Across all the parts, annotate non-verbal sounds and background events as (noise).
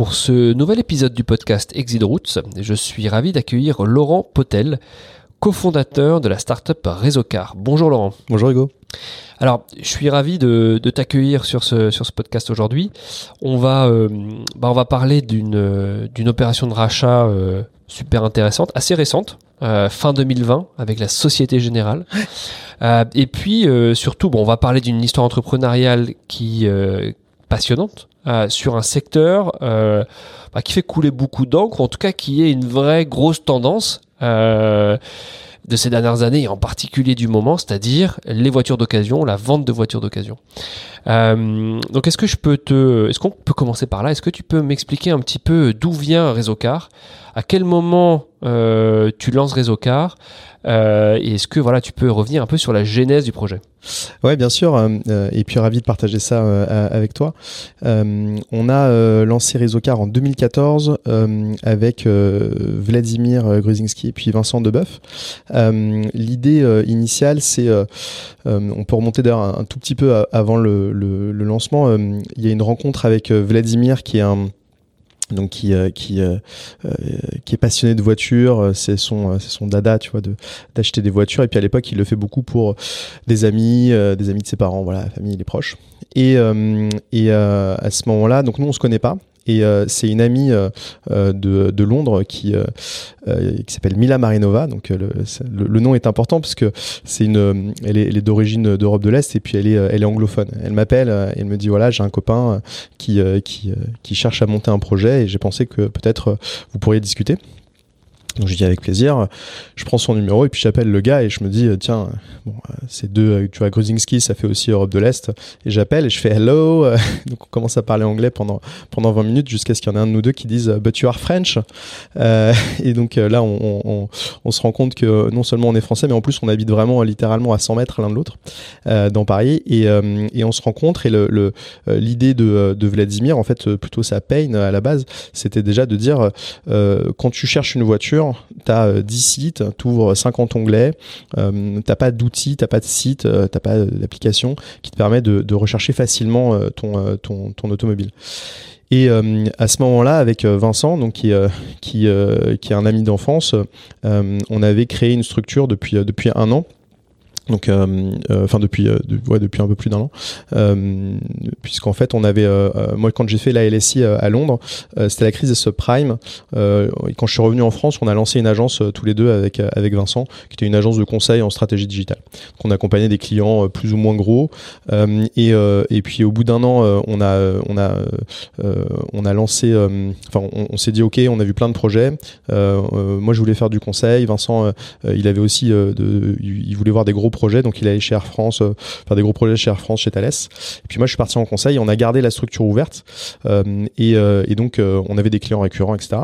Pour ce nouvel épisode du podcast Exit Routes, je suis ravi d'accueillir Laurent Potel, cofondateur de la startup Réseaucar. Bonjour Laurent. Bonjour Hugo. Alors, je suis ravi de, t'accueillir sur ce, sur ce podcast aujourd'hui. On va, euh, bah, on va parler d'une, d'une opération de rachat euh, super intéressante, assez récente, euh, fin 2020, avec la Société Générale. et puis, surtout, bon, on va parler d'une histoire entrepreneuriale qui passionnante euh, sur un secteur euh, bah, qui fait couler beaucoup d'encre, en tout cas qui est une vraie grosse tendance euh, de ces dernières années et en particulier du moment, c'est-à-dire les voitures d'occasion, la vente de voitures d'occasion. donc est-ce que je peux te, est-ce qu'on peut commencer par là? Est-ce que tu peux m'expliquer un petit peu d'où vient Réseau Car? À quel moment tu lances Réseau Car? Euh, Est-ce que voilà, tu peux revenir un peu sur la genèse du projet? Ouais, bien sûr. Euh, et puis ravi de partager ça euh, avec toi. Euh, on a lancé Réseau Car en 2014 avec Vladimir Gruzinski et puis Vincent Deboeuf. L'idée initiale, c'est, on peut remonter d'ailleurs un, tout petit peu avant le, le lancement. Il y a une rencontre avec Vladimir qui est un donc qui euh, qui euh, euh, qui est passionné de voitures, c'est son c'est son dada, tu vois, de d'acheter des voitures. Et puis à l'époque, il le fait beaucoup pour des amis, des amis de ses parents, voilà, la famille, les proches. Et et à ce moment-là, donc nous on se connaît pas. Et euh, c'est une amie euh, euh, de, de, Londres qui, qui s'appelle Mila Marinova. Donc le, le, nom est important parce que c'est une, elle est, est d'origine d'Europe de l'Est et puis elle est, elle est anglophone. Elle m'appelle et elle me dit voilà j'ai un copain qui, qui, qui cherche à monter un projet et j'ai pensé que peut-être vous pourriez discuter. Donc je dis avec plaisir, je prends son numéro et puis j'appelle le gars et je me dis tiens bon c'est deux tu vois Gruzinski ça fait aussi Europe de l'Est. Et j'appelle et je fais hello (laughs) donc on commence à parler anglais pendant pendant 20 minutes jusqu'à ce qu'il y en ait un de nous deux qui dise but you are French. Euh, (laughs) et donc euh, là on, on, se rend compte que non seulement on est français mais en plus on habite vraiment littéralement à 100 mètres l'un de l'autre euh, dans Paris. Et, euh, et on se rencontre et le euh, l'idée de, de Vladimir en fait plutôt sa peine à la base c'était déjà de dire quand tu cherches une voiture tu as 10 sites, tu ouvres 50 onglets, euh, t'as pas d'outils, t'as pas de site, euh, t'as pas d'application qui te permet de, rechercher facilement euh, ton, ton, ton, automobile. Et à ce moment-là, avec Vincent, donc qui, qui, qui est un ami d'enfance, on avait créé une structure depuis, depuis un an donc euh, euh, enfin depuis euh, depuis un peu plus d'un an. Puisqu'en fait on avait moi quand j'ai fait la LSI à Londres c'était la crise des subprimes. Quand je suis revenu en France on a lancé une agence tous les deux avec avec Vincent qui était une agence de conseil en stratégie digitale. Qu'on accompagnait des clients plus ou moins gros. Et, et puis au bout d'un an on a on a on a lancé enfin on, on s'est dit ok on a vu plein de projets. Moi je voulais faire du conseil. Vincent il avait aussi il voulait voir des gros donc il allait chez Air France, euh, faire des gros projets chez Air France, chez Thales. Et puis moi, je suis parti en conseil, on a gardé la structure ouverte, euh, et, euh, et, donc on avait des clients récurrents, etc.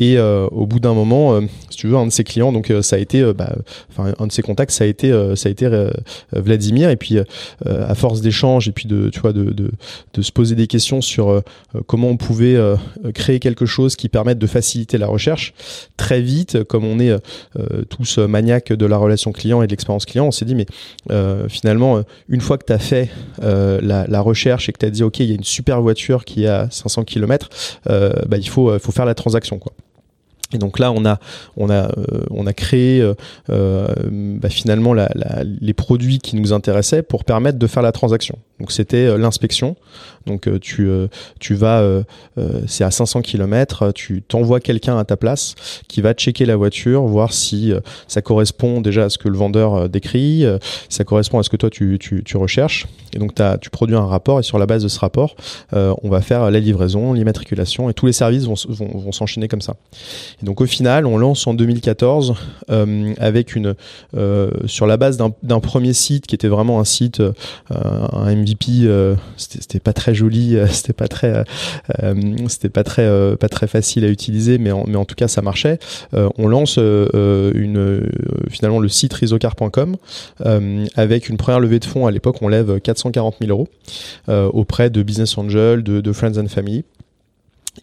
Et au bout d'un moment, si tu veux, un de ses clients, donc ça a été, bah, enfin un de ses contacts, ça a été, ça a été Vladimir. Et puis à force d'échanges et puis de, tu vois, de, se poser des questions sur comment on pouvait créer quelque chose qui permette de faciliter la recherche, très vite, comme on est tous maniaques de la relation client et de l'expérience client, on s'est dit mais euh, finalement, euh, une fois que tu as fait euh, la, recherche et que tu as dit, OK, il y a une super voiture qui est à 500 km, bah, il faut, faut faire la transaction. Quoi. Et donc là, on a, on a, euh, on a créé euh, euh, bah, finalement la, la, les produits qui nous intéressaient pour permettre de faire la transaction. Donc c'était l'inspection. Donc tu, tu vas, c'est à 500 km, tu t'envoies quelqu'un à ta place qui va checker la voiture, voir si ça correspond déjà à ce que le vendeur décrit, ça correspond à ce que toi tu, tu, tu recherches. Et donc tu produis un rapport et sur la base de ce rapport, on va faire la livraison, l'immatriculation et tous les services vont, vont, vont s'enchaîner comme ça. Et donc au final, on lance en 2014 euh, avec une euh, sur la base d'un premier site qui était vraiment un site, euh, un MVP. (laughs) Euh, c'était pas très joli, euh, c'était pas très, c'était pas très, pas très facile à utiliser, mais en, mais en tout cas ça marchait. on lance une finalement le site risocar.com avec une première levée de fonds. À l'époque, on lève 440 000 euros auprès de business angel, de, de friends and family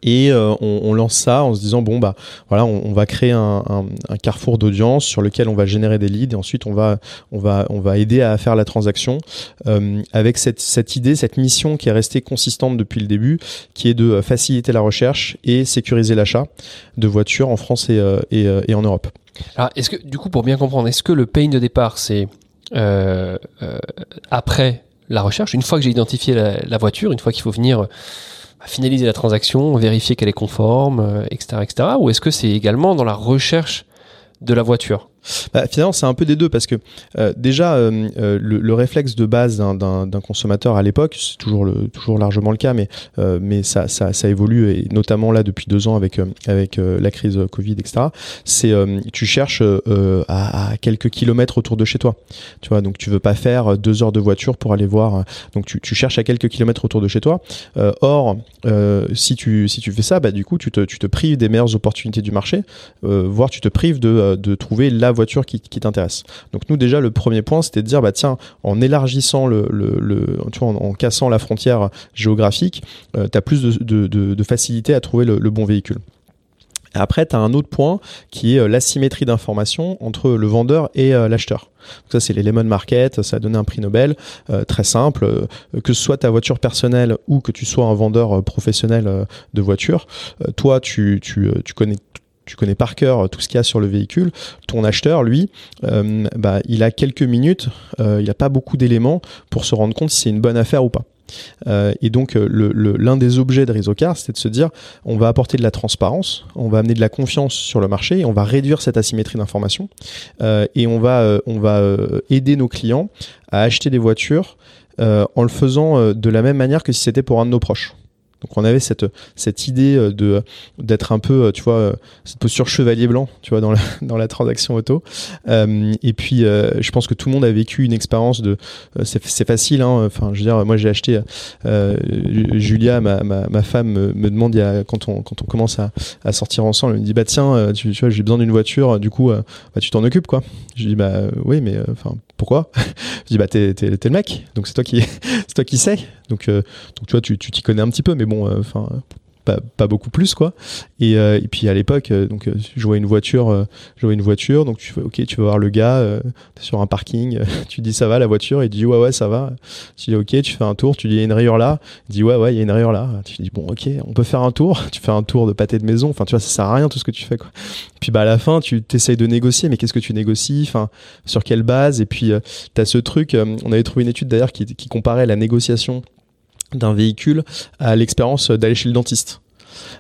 et euh, on, on, lance ça en se disant bon bah voilà on, on va créer un, un, un carrefour d'audience sur lequel on va générer des leads et ensuite on va on va on va aider à faire la transaction euh, avec cette, cette idée cette mission qui est restée consistante depuis le début qui est de faciliter la recherche et sécuriser l'achat de voitures en France et, euh, et, euh, et en Europe. Alors est-ce que du coup pour bien comprendre est-ce que le pain de départ c'est après la recherche? Une fois que j'ai identifié la, la voiture une fois qu'il faut venir finaliser la transaction, vérifier qu'elle est conforme, etc., euh, etc. Ou est-ce que c'est également dans la recherche de la voiture? Bah, finalement, c'est un peu des deux parce que euh, déjà, euh, euh, le, le, réflexe de base d'un consommateur à l'époque, c'est toujours, largement le cas, mais, ça, évolue et notamment là depuis deux ans avec, la crise Covid, etc. C'est tu cherches à, quelques kilomètres autour de chez toi. Tu vois, donc tu veux pas faire deux heures de voiture pour aller voir. Donc tu, cherches à quelques kilomètres autour de chez toi. or, si tu fais ça, bah du coup tu te, tu te prives des meilleures opportunités du marché, voire tu te prives de, de trouver la voiture qui, t'intéresse. Donc nous déjà le premier point c'était de dire bah tiens en élargissant le, le, en, cassant la frontière géographique, euh, tu as plus de, facilité à trouver le, bon véhicule. Après, tu as un autre point qui est euh, l'asymétrie d'information entre le vendeur et euh, l'acheteur. ça, c'est les Lemon Market, ça a donné un prix Nobel, très simple. Que ce soit ta voiture personnelle ou que tu sois un vendeur professionnel de voiture, toi, tu, tu, tu connais tu connais par cœur tout ce qu'il y a sur le véhicule. Ton acheteur, lui, euh, bah, il a quelques minutes, euh, il n'a pas beaucoup d'éléments pour se rendre compte si c'est une bonne affaire ou pas. Euh, et donc, l'un des objets de Rizocar, c'est de se dire, on va apporter de la transparence, on va amener de la confiance sur le marché, on va réduire cette asymétrie d'information, euh, et on va, euh, on va aider nos clients à acheter des voitures en le faisant de la même manière que si c'était pour un de nos proches. Donc on avait cette, idée euh, de d'être un peu, euh, tu vois, euh, cette posture chevalier blanc, tu vois, (laughs) dans la, transaction auto. Euh, et puis euh, je pense que tout le monde a vécu une expérience de, c'est facile, hein, enfin je veux dire, moi j'ai acheté, euh, Julia, ma, femme me, demande, quand on commence à, sortir ensemble, elle me dit bah tiens, tu, vois, j'ai besoin d'une voiture, du coup, bah, tu t'en occupes quoi. Je dis bah oui, mais enfin pourquoi? (laughs) Je dis bah t'es le mec, donc c'est toi qui (laughs) c'est toi qui sais. Donc euh, donc tu vois tu t'y connais un petit peu, mais bon enfin pas, beaucoup plus quoi. Et, euh, puis à l'époque euh, donc euh, je vois une voiture euh, je vois une voiture donc tu fais ok tu vas voir le gars euh, sur un parking (laughs) tu dis ça va la voiture? Il dit ouais ouais ça va. Tu dis ok tu fais un tour tu dis il y a une rayure là. Il dit ouais ouais il y a une rayure là. Tu dis bon ok on peut faire un tour. (laughs) Tu fais un tour de pâté de maison. Enfin tu vois ça sert à rien tout ce que tu fais quoi. Puis bah à la fin tu t'essayes de négocier mais qu'est-ce que tu négocies? Enfin sur quelle base? Et puis tu as ce truc on avait trouvé une étude d'ailleurs qui comparait la négociation d'un véhicule à l'expérience d'aller chez le dentiste.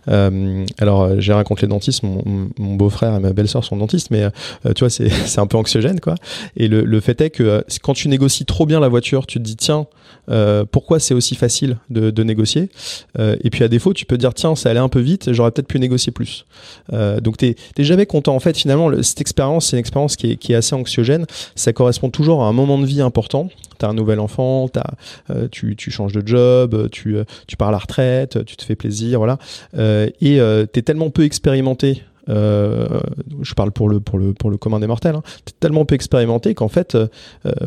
Euh, alors, j'ai rien contre les dentistes, mon, beau-frère et ma belle-sœur sont dentistes, mais euh, tu vois, c'est (laughs) un peu anxiogène, quoi. Et le, le fait est que euh, quand tu négocies trop bien la voiture, tu te dis, tiens, euh, pourquoi c'est aussi facile de, négocier euh, Et puis à défaut, tu peux dire, tiens, ça allait un peu vite, j'aurais peut-être pu négocier plus. donc, t'es jamais content. En fait, finalement, le, cette expérience, c'est une expérience qui est, qui est assez anxiogène. Ça correspond toujours à un moment de vie important tu as un nouvel enfant, euh, tu, changes de job, tu, tu pars à la retraite, tu te fais plaisir, voilà. Euh, et euh, tu es tellement peu expérimenté euh, je parle pour le pour le pour le commun des mortels. Hein. T'es tellement peu expérimenté qu'en fait, euh,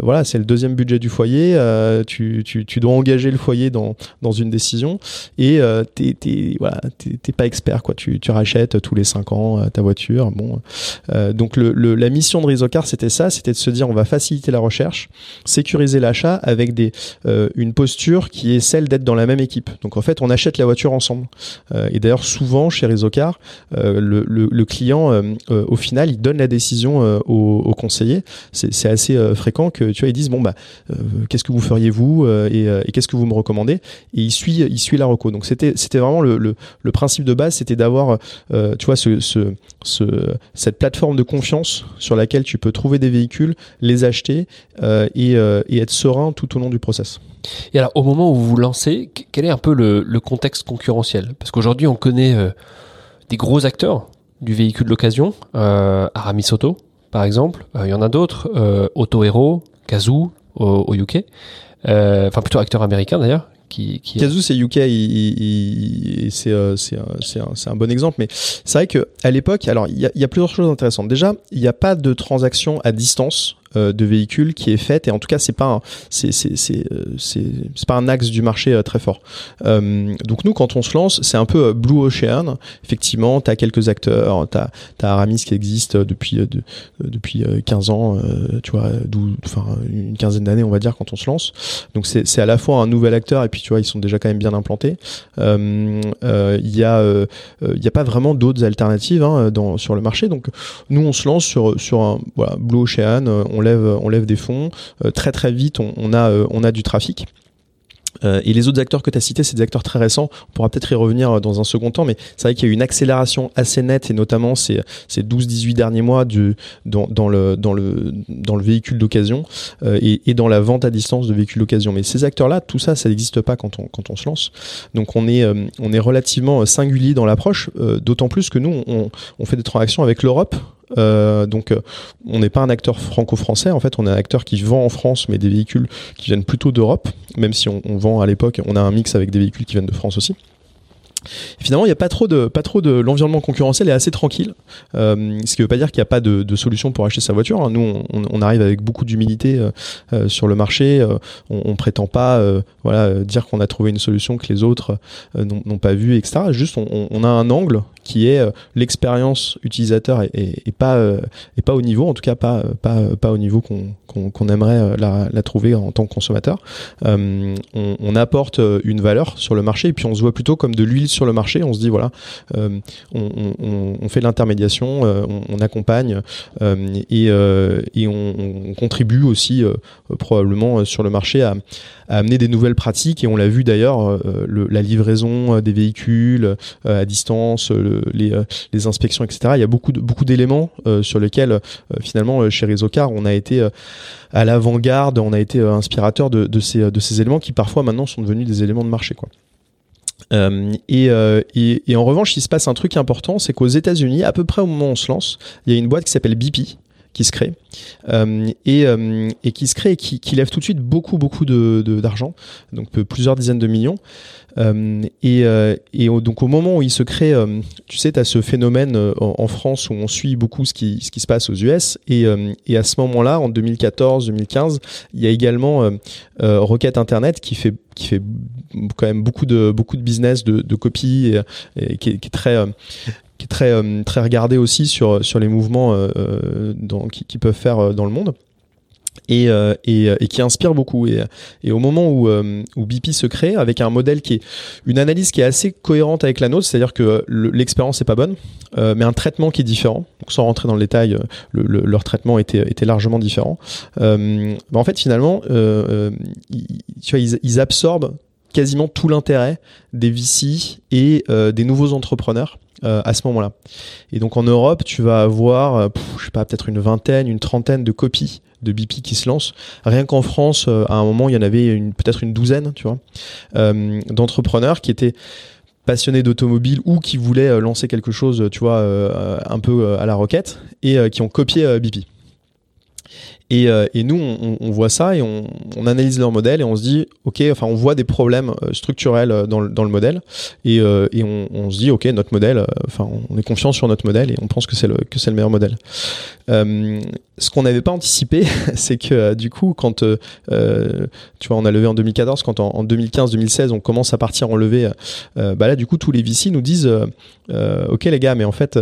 voilà, c'est le deuxième budget du foyer. Euh, tu, tu, tu dois engager le foyer dans dans une décision et euh, t'es voilà pas expert quoi. Tu tu rachètes tous les cinq ans euh, ta voiture. Bon, euh, donc le, le, la mission de Rizocar c'était ça, c'était de se dire on va faciliter la recherche, sécuriser l'achat avec des une posture qui est celle d'être dans la même équipe. Donc en fait, on achète la voiture ensemble. et d'ailleurs souvent chez Rizocar, le, le le, client, au final, il donne la décision au, au, conseiller. C'est assez fréquent que tu vois, ils disent bon bah qu'est-ce que vous feriez vous et, qu'est-ce que vous me recommandez? Et il suit, il suit la reco. Donc c'était c'était vraiment le, principe de base, c'était d'avoir tu vois ce, ce, ce, cette plateforme de confiance sur laquelle tu peux trouver des véhicules, les acheter et, être serein tout au long du process. Et alors, au moment où vous vous lancez, quel est un peu le, contexte concurrentiel? Parce qu'aujourd'hui, on connaît euh, des gros acteurs du véhicule d'occasion, euh, Aramis Auto, par exemple. Euh, il y en a d'autres, euh, Auto Hero, Kazoo au, UK. Enfin, plutôt acteurs américains d'ailleurs. Kazoo, c'est UK, c'est un, bon exemple. Mais c'est vrai qu'à l'époque, alors il y, y, a plusieurs choses intéressantes. Déjà, il n'y a pas de transaction à distance euh, de véhicules qui est faite et en tout cas c'est pas euh, c'est pas un axe du marché euh, très fort. donc nous quand on se lance c'est un peu Blue Ocean. Effectivement tu as quelques acteurs, tu as, Aramis qui existe depuis depuis 15 ans, tu vois, enfin une quinzaine d'années on va dire quand on se lance. Donc c'est à la fois un nouvel acteur et puis tu vois ils sont déjà quand même bien implantés. Il y a il y a pas vraiment d'autres alternatives hein, dans sur le marché donc nous on se lance sur sur un Blue Ocean on lève des fonds. Euh, très très vite, on, a, euh, a du trafic. Euh, et les autres acteurs que tu as cités, c'est des acteurs très récents. On pourra peut-être y revenir dans un second temps, mais c'est vrai qu'il y a eu une accélération assez nette, et notamment ces, ces 12-18 derniers mois dans, le, véhicule d'occasion et, dans la vente à distance de véhicules d'occasion. Mais ces acteurs-là, tout ça, ça n'existe pas quand on, se lance. Donc on est, relativement singulier dans l'approche, d'autant plus que nous, on fait des transactions avec l'Europe, euh, donc, euh, on n'est pas un acteur franco-français. En fait, on est un acteur qui vend en France, mais des véhicules qui viennent plutôt d'Europe. Même si on, vend à l'époque, on a un mix avec des véhicules qui viennent de France aussi. Finalement, il n'y a pas trop de, pas trop de, l'environnement concurrentiel est assez tranquille. Euh, ce qui ne veut pas dire qu'il n'y a pas de, solution pour acheter sa voiture. Hein. Nous, on, arrive avec beaucoup d'humilité sur le marché. On, on, prétend pas, voilà, dire qu'on a trouvé une solution que les autres n'ont pas vue, etc. Juste, on, a un angle qui est l'expérience utilisateur et, pas, et pas au niveau, en tout cas pas, pas, pas au niveau qu'on qu'on aimerait la, trouver en tant que consommateur. on, apporte une valeur sur le marché et puis on se voit plutôt comme de l'huile sur le marché. On se dit voilà, euh, on, fait l'intermédiation, euh, on, accompagne euh, et, et on, contribue aussi probablement sur le marché à, amener des nouvelles pratiques. Et on l'a vu d'ailleurs, la livraison des véhicules à distance, les, les, inspections, etc. Il y a beaucoup beaucoup d'éléments sur lesquels finalement chez Rizocar on a été à l'avant-garde, on a été inspirateur de, ces, éléments qui parfois maintenant sont devenus des éléments de marché. Quoi. Euh, euh, et, et, en revanche, il se passe un truc important, c'est qu'aux États-Unis, à peu près au moment où on se lance, il y a une boîte qui s'appelle BP qui se crée euh, et, et, qui se crée et qui, qui, lève tout de suite beaucoup beaucoup de d'argent, donc plusieurs dizaines de millions. Euh, et, euh, et donc au moment où il se crée, euh, tu sais, tu as ce phénomène en, France où on suit beaucoup ce qui, ce qui se passe aux US. Et, et à ce moment-là, en 2014-2015, il y a également Rocket Internet qui fait qui fait quand même beaucoup de beaucoup de business de, de copie et, qui, est, très qui est très très regardé aussi sur sur les mouvements euh, dans, qui, qui, peuvent faire dans le monde et, euh, et, euh, et, qui inspire beaucoup. Et, et au moment où, euh, où BP se crée, avec un modèle qui est une analyse qui est assez cohérente avec la nôtre, c'est-à-dire que l'expérience n'est pas bonne, mais un traitement qui est différent. Donc, sans rentrer dans le détail, le, leur traitement était, était largement différent. Bah en fait, finalement, ils, tu vois, ils, ils absorbent quasiment tout l'intérêt des VC et des nouveaux entrepreneurs à ce moment-là. Et donc en Europe, tu vas avoir, je sais pas, peut-être une vingtaine, une trentaine de copies de BP qui se lance. Rien qu'en France, euh, à un moment, il y en avait une, peut-être une douzaine, tu vois, euh, d'entrepreneurs qui étaient passionnés d'automobile ou qui voulaient euh, lancer quelque chose, tu vois, un peu à la roquette et qui ont copié BP. Et, euh, et nous, on, voit ça et on, analyse leur modèle et on se dit, ok, enfin, on voit des problèmes euh, structurels euh, dans le, dans le modèle et, et on, se dit, ok, notre modèle, enfin, on est confiant sur notre modèle et on pense que c'est le le meilleur modèle. Ce qu'on n'avait pas anticipé, (laughs) c'est que du coup, quand tu vois, on a levé en 2014, quand en, en 2015-2016, on commence à partir en levée, bah là, du coup, tous les VC nous disent, ok les gars, mais en fait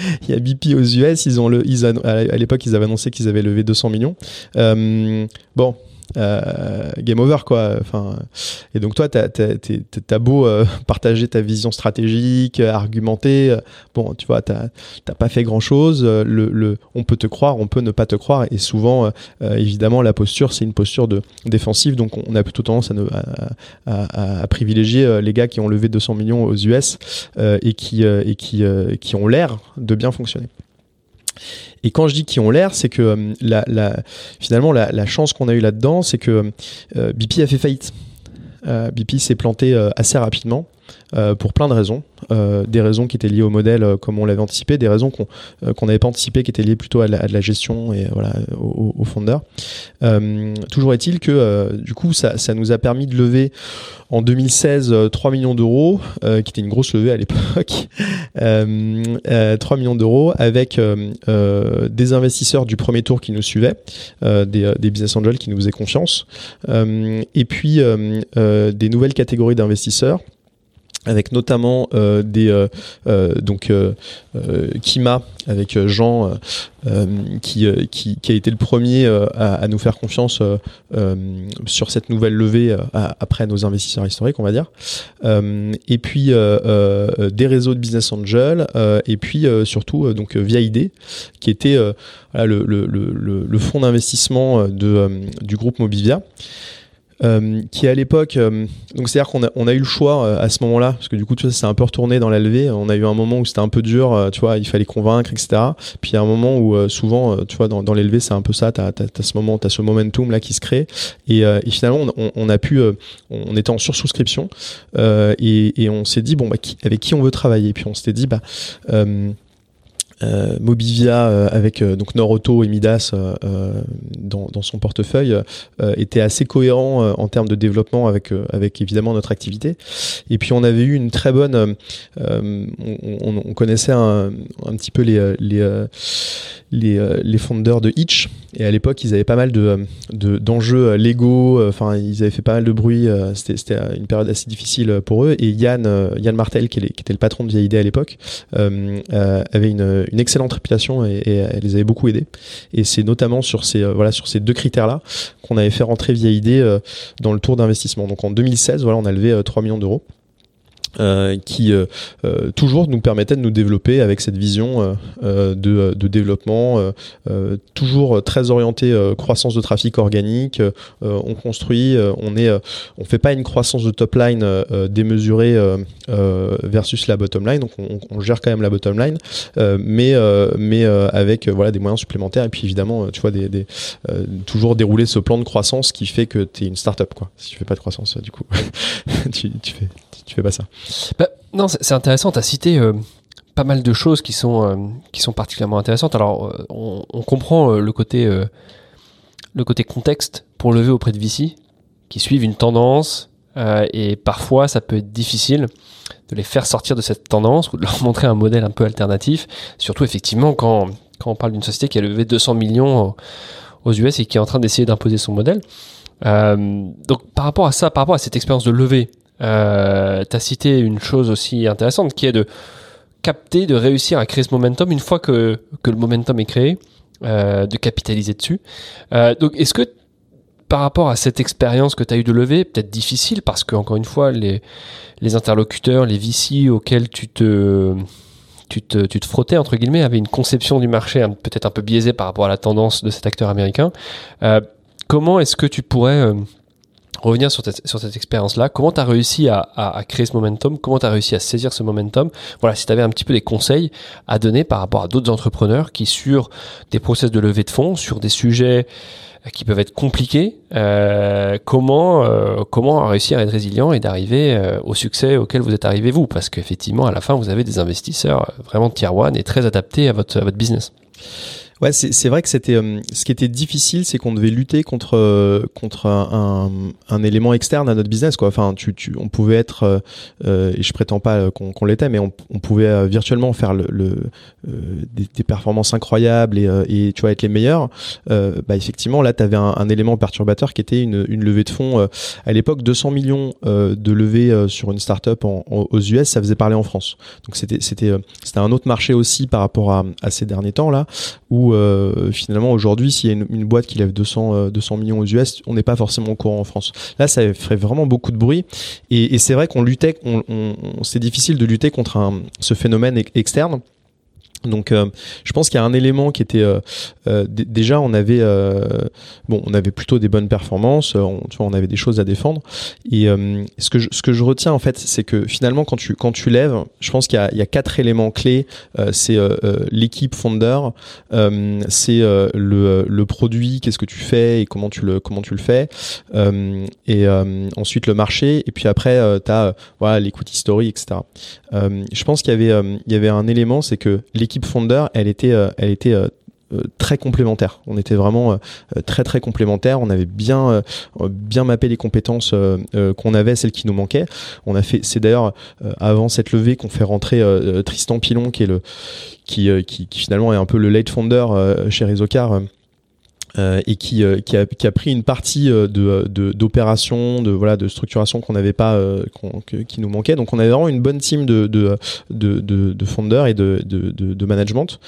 (laughs) il y a BP aux US, ils ont le, à l'époque ils avaient annoncé qu'ils avaient levé 200 millions. Euh, bon, game over quoi. Enfin, et donc toi, t'as as, beau (laughs) partager ta vision stratégique, argumenter, bon, tu vois, t'as pas fait grand chose. Le, le, on peut te croire, on peut ne pas te croire, et souvent, évidemment, la posture, c'est une posture de défensive, donc on a plutôt tendance à, ne, à, à, privilégier les gars qui ont levé 200 millions aux US et qui et qui qui ont l'air de bien fonctionner. Et quand je dis qui ont l'air, c'est que euh, finalement la, chance qu'on a eu là-dedans, c'est que euh, BP a fait faillite. Euh, BP s'est planté assez rapidement. Euh, pour plein de raisons. Euh, des raisons qui étaient liées au modèle euh, comme on l'avait anticipé, des raisons qu'on n'avait pas anticipé qui étaient liées plutôt à la, la gestion et voilà, au, au fondeur. toujours est-il que du coup ça, ça, nous a permis de lever en 2016 3 millions d'euros, qui était une grosse levée à l'époque, (laughs) 3 millions d'euros avec des investisseurs du premier tour qui nous suivaient, des, des, business angels qui nous faisaient confiance, et puis des nouvelles catégories d'investisseurs avec notamment euh, des euh, euh, donc Kima avec Jean qui, qui, qui a été le premier à, à, nous faire confiance sur cette nouvelle levée après nos investisseurs historiques on va dire. Et puis des réseaux de business angel et puis surtout donc via ID qui était le, le, le, le, fonds d'investissement de du groupe Mobivia euh, qui à l'époque, euh, donc c'est-à-dire qu'on a, on a eu le choix euh, à ce moment-là, parce que du coup, tu vois, c'est un peu retourné dans la levée. On a eu un moment où c'était un peu dur, tu vois, il fallait convaincre, etc. Puis il y a un moment où souvent, tu vois, dans, dans c'est un peu ça. T'as, as ce moment, t'as ce momentum là qui se crée, et, et finalement, on, on, a pu, on était en sursouscription, et, et on s'est dit bon, bah, avec qui on veut travailler? Puis on s'était dit bah euh, Mobivia euh, avec euh, donc Noroto et Midas dans, dans, son portefeuille était assez cohérent en termes de développement avec avec évidemment notre activité. Et puis on avait eu une très bonne, on, on, connaissait un, petit peu les les les, les fondeurs de Itch et à l'époque ils avaient pas mal de d'enjeux légaux. Enfin ils avaient fait pas mal de bruit. C'était une période assez difficile pour eux. Et Yann Yann Martel qui, était le patron de VID à l'époque avait une une excellente réputation et, elle les avait beaucoup aidés. Et c'est notamment sur ces, euh, voilà, sur ces deux critères-là qu'on avait fait rentrer via idée euh, dans le tour d'investissement. Donc en 2016, voilà, on a levé 3 euh, millions d'euros. Euh, qui euh, euh, toujours nous permettait de nous développer avec cette vision de, développement, toujours très orienté croissance de trafic organique. on construit, on est, on fait pas une croissance de top line démesurée versus la bottom line, donc on, gère quand même la bottom line, mais mais avec voilà des moyens supplémentaires et puis évidemment tu vois des, toujours dérouler ce plan de croissance qui fait que tu es une startup quoi. Si tu fais pas de croissance, du coup (laughs) tu fais tu fais pas ça. Bah, non, c'est intéressant. Tu as cité euh, pas mal de choses qui sont, euh, qui sont particulièrement intéressantes. Alors, euh, on, comprend le, côté, le côté contexte pour lever auprès de VC qui suivent une tendance et parfois ça peut être difficile de les faire sortir de cette tendance ou de leur (laughs) montrer un modèle un peu alternatif. Surtout, effectivement, quand, quand on parle d'une société qui a levé 200 millions aux US et qui est en train d'essayer d'imposer son modèle. donc par rapport à ça, par rapport à cette expérience de levée, euh, tu as cité une chose aussi intéressante qui est de capter, de réussir à créer ce momentum une fois que, que le momentum est créé, euh, de capitaliser dessus. Euh, donc est-ce que par rapport à cette expérience que tu as eu de lever, peut-être difficile parce que encore une fois les, les interlocuteurs, les VC auxquels tu te tu te, tu te frottais entre guillemets avaient une conception du marché peut-être un peu biaisée par rapport à la tendance de cet acteur américain. Euh, comment est-ce que tu pourrais euh, revenir sur, sur cette expérience-là. Comment tu as réussi à, à, créer ce momentum? Comment tu as réussi à saisir ce momentum? Voilà, si tu avais un petit peu des conseils à donner par rapport à d'autres entrepreneurs qui, sur des process de levée de fonds, sur des sujets euh, qui peuvent être compliqués, euh, comment euh, comment réussir à être résilient et d'arriver euh, au succès auquel vous êtes arrivé vous? Parce qu'effectivement, à la fin, vous avez des investisseurs vraiment tier one et très adaptés à votre, à votre business. Ouais, c'est vrai que c'était euh, ce qui était difficile, c'est qu'on devait lutter contre euh, contre un, un, élément externe à notre business quoi. Enfin, tu, tu on pouvait être euh, et je prétends pas qu'on l'était, mais on, on, pouvait virtuellement faire le, le des, des, performances incroyables et, et tu vois être les meilleurs. bah effectivement, là, tu avais un, un, élément perturbateur qui était une, une levée de fonds à l'époque 200 millions de levée sur une startup en, aux US, ça faisait parler en France. Donc c'était c'était c'était un autre marché aussi par rapport à, à ces derniers temps là où où finalement aujourd'hui, s'il y a une, boîte qui lève 200, 200 millions aux US, on n'est pas forcément au courant en France. Là, ça ferait vraiment beaucoup de bruit. Et, c'est vrai qu'on luttait, c'est difficile de lutter contre ce phénomène externe. Donc, euh, je pense qu'il y a un élément qui était euh, euh, déjà on avait bon, on avait plutôt des bonnes performances, on, avait des choses à défendre. Et ce que je, ce que je retiens en fait, c'est que finalement quand tu quand tu lèves, je pense qu'il y a, quatre éléments clés. c'est l'équipe founder, c'est le, le produit, qu'est-ce que tu fais et comment tu le comment tu le fais, et ensuite le marché, et puis après tu as voilà l'écoute historique, etc. je pense qu'il y avait il y avait un élément, c'est que l'équipe l'équipe Founder, elle était, euh, elle était euh, euh, très complémentaire. On était vraiment très très complémentaires. On avait bien bien mappé les compétences qu'on avait, celles qui nous manquaient. On a fait, c'est d'ailleurs avant cette levée qu'on fait rentrer Tristan Pilon, qui est le qui, qui, finalement est un peu le late founder chez Resocar euh, et qui, euh, qui, a, qui, a, pris une partie euh, de, d'opérations, de, voilà, de structuration qu'on n'avait pas, qui nous manquait. Donc on avait vraiment une bonne team de, de, de, de, founders et de, de, de management,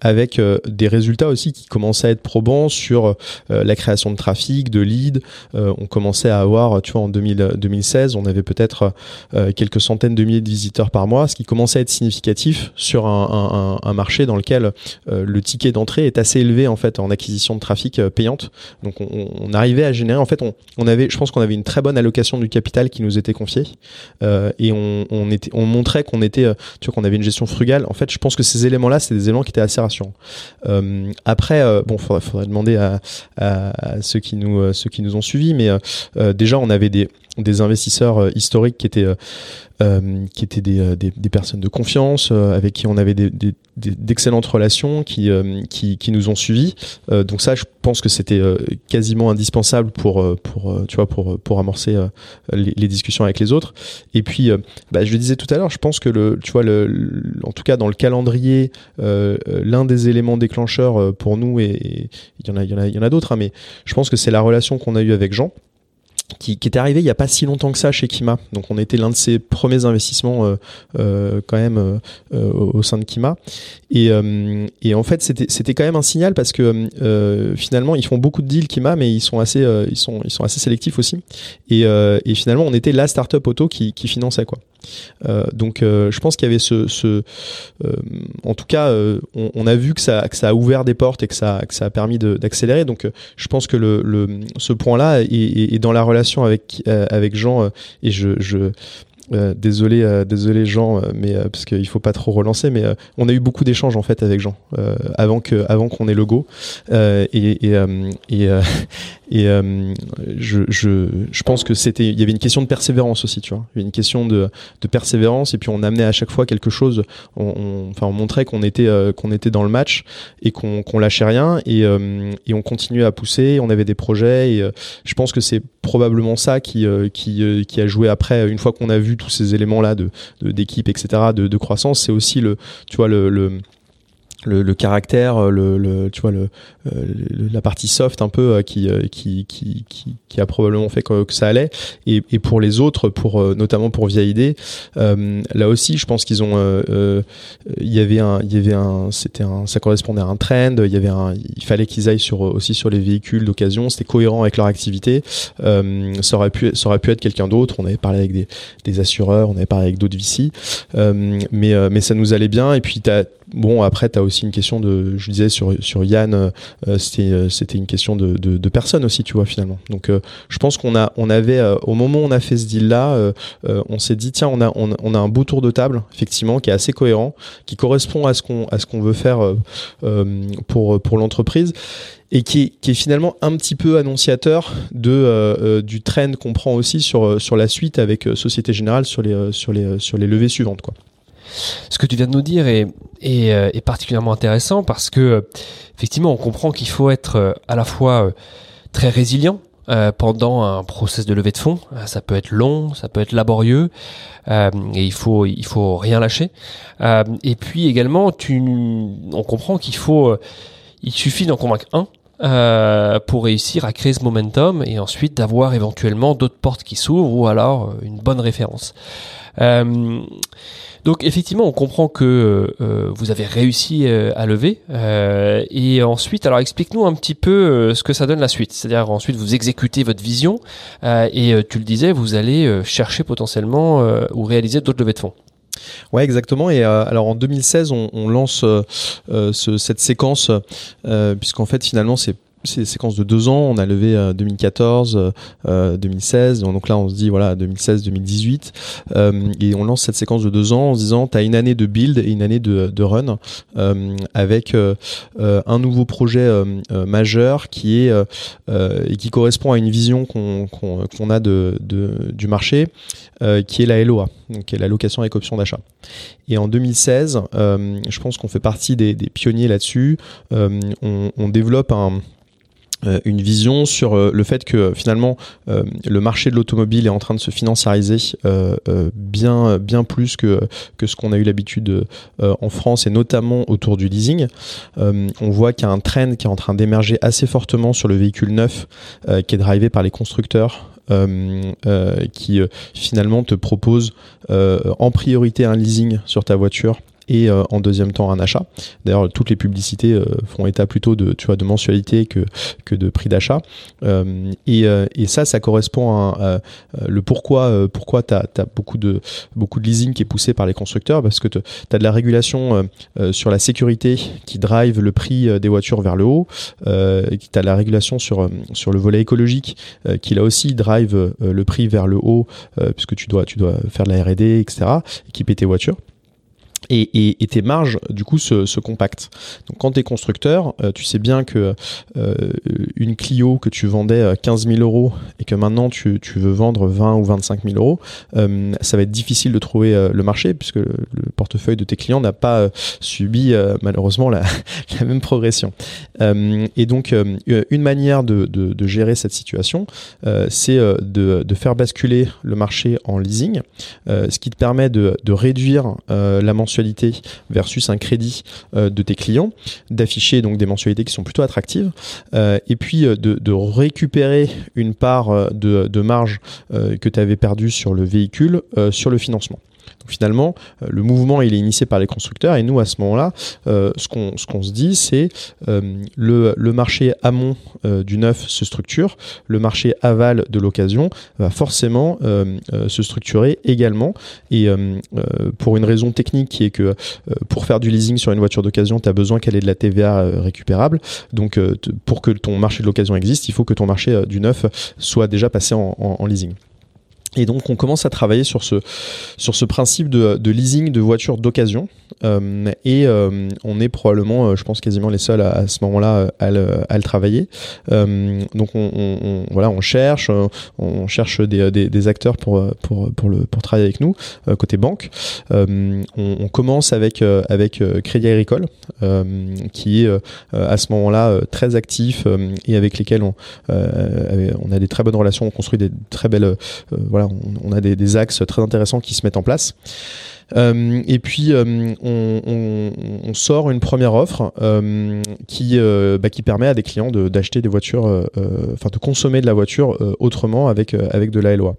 avec des résultats aussi qui commençaient à être probants sur la création de trafic, de leads. on commençait à avoir, tu vois, en 2000, 2016, on avait peut-être quelques centaines de milliers de visiteurs par mois, ce qui commençait à être significatif sur un, un, un marché dans lequel le ticket d'entrée est assez élevé en fait en acquisition de trafic euh, payante. Donc on, arrivait à générer. En fait, on, avait, je pense qu'on avait une très bonne allocation du capital qui nous était confiée euh, et on, était, on montrait qu'on était, euh, tu vois, qu'on avait une gestion frugale. En fait, je pense que ces éléments-là, c'est des éléments qui étaient assez rassurants. après, bon, faudrait, faudrait demander à, ceux qui nous, ceux qui nous ont suivis, mais déjà, on avait des des investisseurs historiques qui étaient euh, qui étaient des, euh, des, des, personnes de confiance, euh, avec qui on avait d'excellentes relations, qui, qui, qui, nous ont suivis. donc ça, je pense que c'était quasiment indispensable pour, pour, tu vois, pour, pour amorcer les, discussions avec les autres. Et puis, bah, je le disais tout à l'heure, je pense que le, tu vois, le, en tout cas dans le calendrier, l'un des éléments déclencheurs pour nous, et il y en a, a d'autres, hein, mais je pense que c'est la relation qu'on a eue avec Jean qui, qui, était arrivé il n'y a pas si longtemps que ça chez Kima. Donc on était l'un de ses premiers investissements euh, euh, quand même euh, au sein de Kima. Et, et en fait c'était quand même un signal parce que finalement ils font beaucoup de deals Kima, mais ils sont assez ils sont ils sont assez sélectifs aussi. Et, et finalement on était la startup auto qui, qui finançait quoi. Donc je pense qu'il y avait ce, en tout cas, on, a vu que ça, que ça a ouvert des portes et que ça, que ça a permis d'accélérer. Donc je pense que le, le ce point-là est, est, est, dans la relation avec avec Jean et je, je euh, désolé, euh, désolé Jean, euh, mais parce qu'il faut pas trop relancer, mais on a eu beaucoup d'échanges en fait avec Jean avant que, avant qu'on ait le go. et et, et, et je, je, je pense que c'était, il y avait une question de persévérance aussi, tu vois, il y avait une question de, de persévérance, et puis on amenait à chaque fois quelque chose. On, enfin, on montrait qu'on était, qu'on était dans le match et qu'on qu'on lâchait rien, et, et on continuait à pousser. On avait des projets, et je pense que c'est probablement ça qui, qui, qui a joué après, une fois qu'on a vu tous ces éléments-là d'équipe, etc., de, croissance, c'est aussi le, tu vois, le le, le, caractère, le, le, tu vois, le, euh, la partie soft un peu euh, qui, euh, qui, qui, qui, a probablement fait que, que ça allait. Et, et, pour les autres, pour notamment pour Via ID, là aussi, je pense qu'ils ont, il y avait un, il y avait un, c'était un, ça correspondait à un trend. Il y avait un, il fallait qu'ils aillent sur aussi sur les véhicules d'occasion. C'était cohérent avec leur activité. ça aurait pu, ça aurait pu être quelqu'un d'autre. On avait parlé avec des, des assureurs, on avait parlé avec d'autres VC, mais mais ça nous allait bien. Et puis t'as bon après tu as aussi une question de je disais sur sur Yann euh, c'était euh, c'était une question de, de, personnes aussi tu vois finalement donc euh, je pense qu'on on avait au moment où on a fait ce deal là on s'est dit tiens on a on, a un beau tour de table effectivement qui est assez cohérent qui correspond à ce qu'on à ce qu'on veut faire pour pour l'entreprise et qui est, qui est, finalement un petit peu annonciateur de du trend qu'on prend aussi sur sur la suite avec Société Générale sur les sur les sur les levées suivantes quoi. Ce que tu viens de nous dire est, est, euh, est particulièrement intéressant parce que, euh, effectivement, on comprend qu'il faut être euh, à la fois très résilient pendant un process de levée de fonds. ça peut être long, ça peut être laborieux, et il faut il faut rien lâcher. et puis également, tu, on comprend qu'il faut, il suffit d'en convaincre un pour réussir à créer ce momentum et ensuite d'avoir éventuellement d'autres portes qui s'ouvrent ou alors une bonne référence. Donc effectivement, on comprend que euh, euh, vous avez réussi euh, à lever. et ensuite, alors explique-nous un petit peu ce que ça donne la suite. C'est-à-dire ensuite, vous exécutez votre vision et tu le disais, vous allez chercher potentiellement ou réaliser d'autres levées de fonds. Ouais, exactement. Et alors en 2016, on, lance cette séquence puisqu'en fait finalement c'est c'est des séquences de deux ans. On a levé 2014, euh, 2016. Euh, Donc là, on se dit voilà 2016, 2018, euh, et on lance cette séquence de deux ans en se disant tu as une année de build et une année de, de run euh, avec euh, un nouveau projet majeur qui est et qui correspond à une vision qu'on qu'on a de, de, du marché, qui est la LOA, donc qui est la location avec option d'achat. Et en 2016, je pense qu'on fait partie des, des pionniers là-dessus. on, on développe un une vision sur euh, le fait que finalement euh, le marché de l'automobile est en train de se financiariser bien bien plus que que ce qu'on a eu l'habitude en France et notamment autour du leasing. on voit qu'il y a un trend qui est en train d'émerger assez fortement sur le véhicule neuf qui est drivé par les constructeurs qui finalement te propose en priorité un leasing sur ta voiture et euh, en deuxième temps un achat. D'ailleurs, toutes les publicités euh, font état plutôt de, tu vois, de mensualité que, que de prix d'achat. Euh, et, et, ça, ça correspond à, le pourquoi, pourquoi tu as, beaucoup, de, beaucoup de leasing qui est poussé par les constructeurs, parce que tu as de la régulation sur la sécurité qui drive le prix des voitures vers le haut, tu as de la régulation sur, sur le volet écologique qui là aussi drive le prix vers le haut, puisque tu dois, tu dois faire de la RD, etc., équiper tes voitures et, tes marges du coup se, compactent. Donc quand tu es constructeur, euh, tu sais bien que euh, une Clio que tu vendais 15 000 euros et que maintenant tu, veux vendre 20 ou 25 000 euros, euh, ça va être difficile de trouver le marché puisque le, portefeuille de tes clients n'a pas subi malheureusement (laughs) la, même progression. et donc une manière de, gérer cette situation, c'est de, faire basculer le marché en leasing, ce qui te permet de, réduire la mensualité versus un crédit euh, de tes clients, d'afficher donc des mensualités qui sont plutôt attractives, euh, et puis euh, de, récupérer une part de, de marge que tu avais perdue sur le véhicule sur le financement finalement, euh, le mouvement il est initié par les constructeurs et nous à ce moment-là, euh, ce qu'on ce qu'on se dit, c'est euh, le, le marché amont du neuf se structure, le marché aval de l'occasion va forcément se structurer également. Et pour une raison technique qui est que pour faire du leasing sur une voiture d'occasion, tu as besoin qu'elle ait de la TVA récupérable. Donc pour que ton marché de l'occasion existe, il faut que ton marché du neuf soit déjà passé en leasing. Et donc on commence à travailler sur ce, sur ce principe de, de leasing de voitures d'occasion. Euh, et euh, on est probablement, euh, je pense, quasiment les seuls à, à ce moment-là à, le, à le travailler. Euh, donc on, on, voilà, on cherche, on cherche des, des, des, acteurs pour, pour, pour, le, pour travailler avec nous, côté banque. On, on, commence avec, avec Crédit Agricole, qui est à ce moment-là très actif et avec lesquels on, on a des très bonnes relations, on construit des très belles... voilà, on, a des, axes très intéressants qui se mettent en place. Euh, et puis euh, on, sort une première offre euh, qui, bah, qui permet à des clients d'acheter des voitures, enfin de consommer de la voiture autrement avec, avec de la LOA.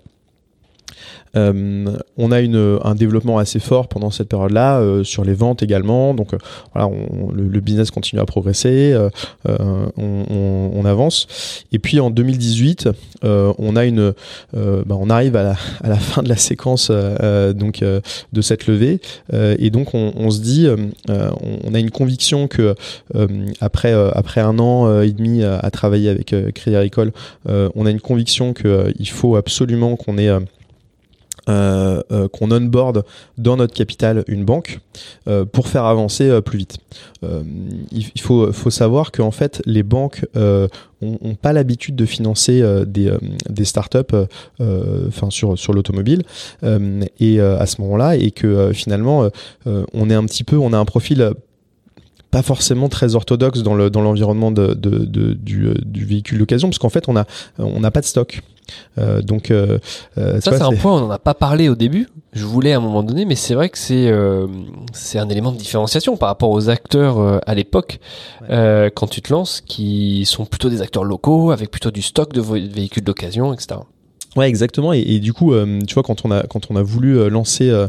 Euh, on a une, un développement assez fort pendant cette période-là euh, sur les ventes également. Donc euh, voilà, on, le, business continue à progresser, on, on, avance. Et puis en 2018, on a une, bah, on arrive à la, à la, fin de la séquence donc de cette levée et donc on, se dit, on, a une conviction que après après un an et demi à, à travailler avec Crédit Agricole, on a une conviction qu'il faut absolument qu'on ait euh, euh, qu'on onboard dans notre capital une banque euh, pour faire avancer plus vite. il faut, faut savoir qu'en fait les banques n'ont pas l'habitude de financer des, des startups sur, sur l'automobile et à ce moment-là et que finalement on est un petit peu on a un profil pas forcément très orthodoxe dans le dans l'environnement de, de, de, du, euh, du véhicule d'occasion parce qu'en fait on a on n'a pas de stock. Euh, donc euh, euh ça c'est un point on n'en a pas parlé au début. Je voulais à un moment donné, mais c'est vrai que c'est euh, c'est un élément de différenciation par rapport aux acteurs euh, à l'époque quand tu te lances, qui sont plutôt des acteurs locaux avec plutôt du stock de véhicules d'occasion, etc. Ouais, exactement. Et, du coup, euh, tu vois, quand on a quand on a voulu euh, lancer euh,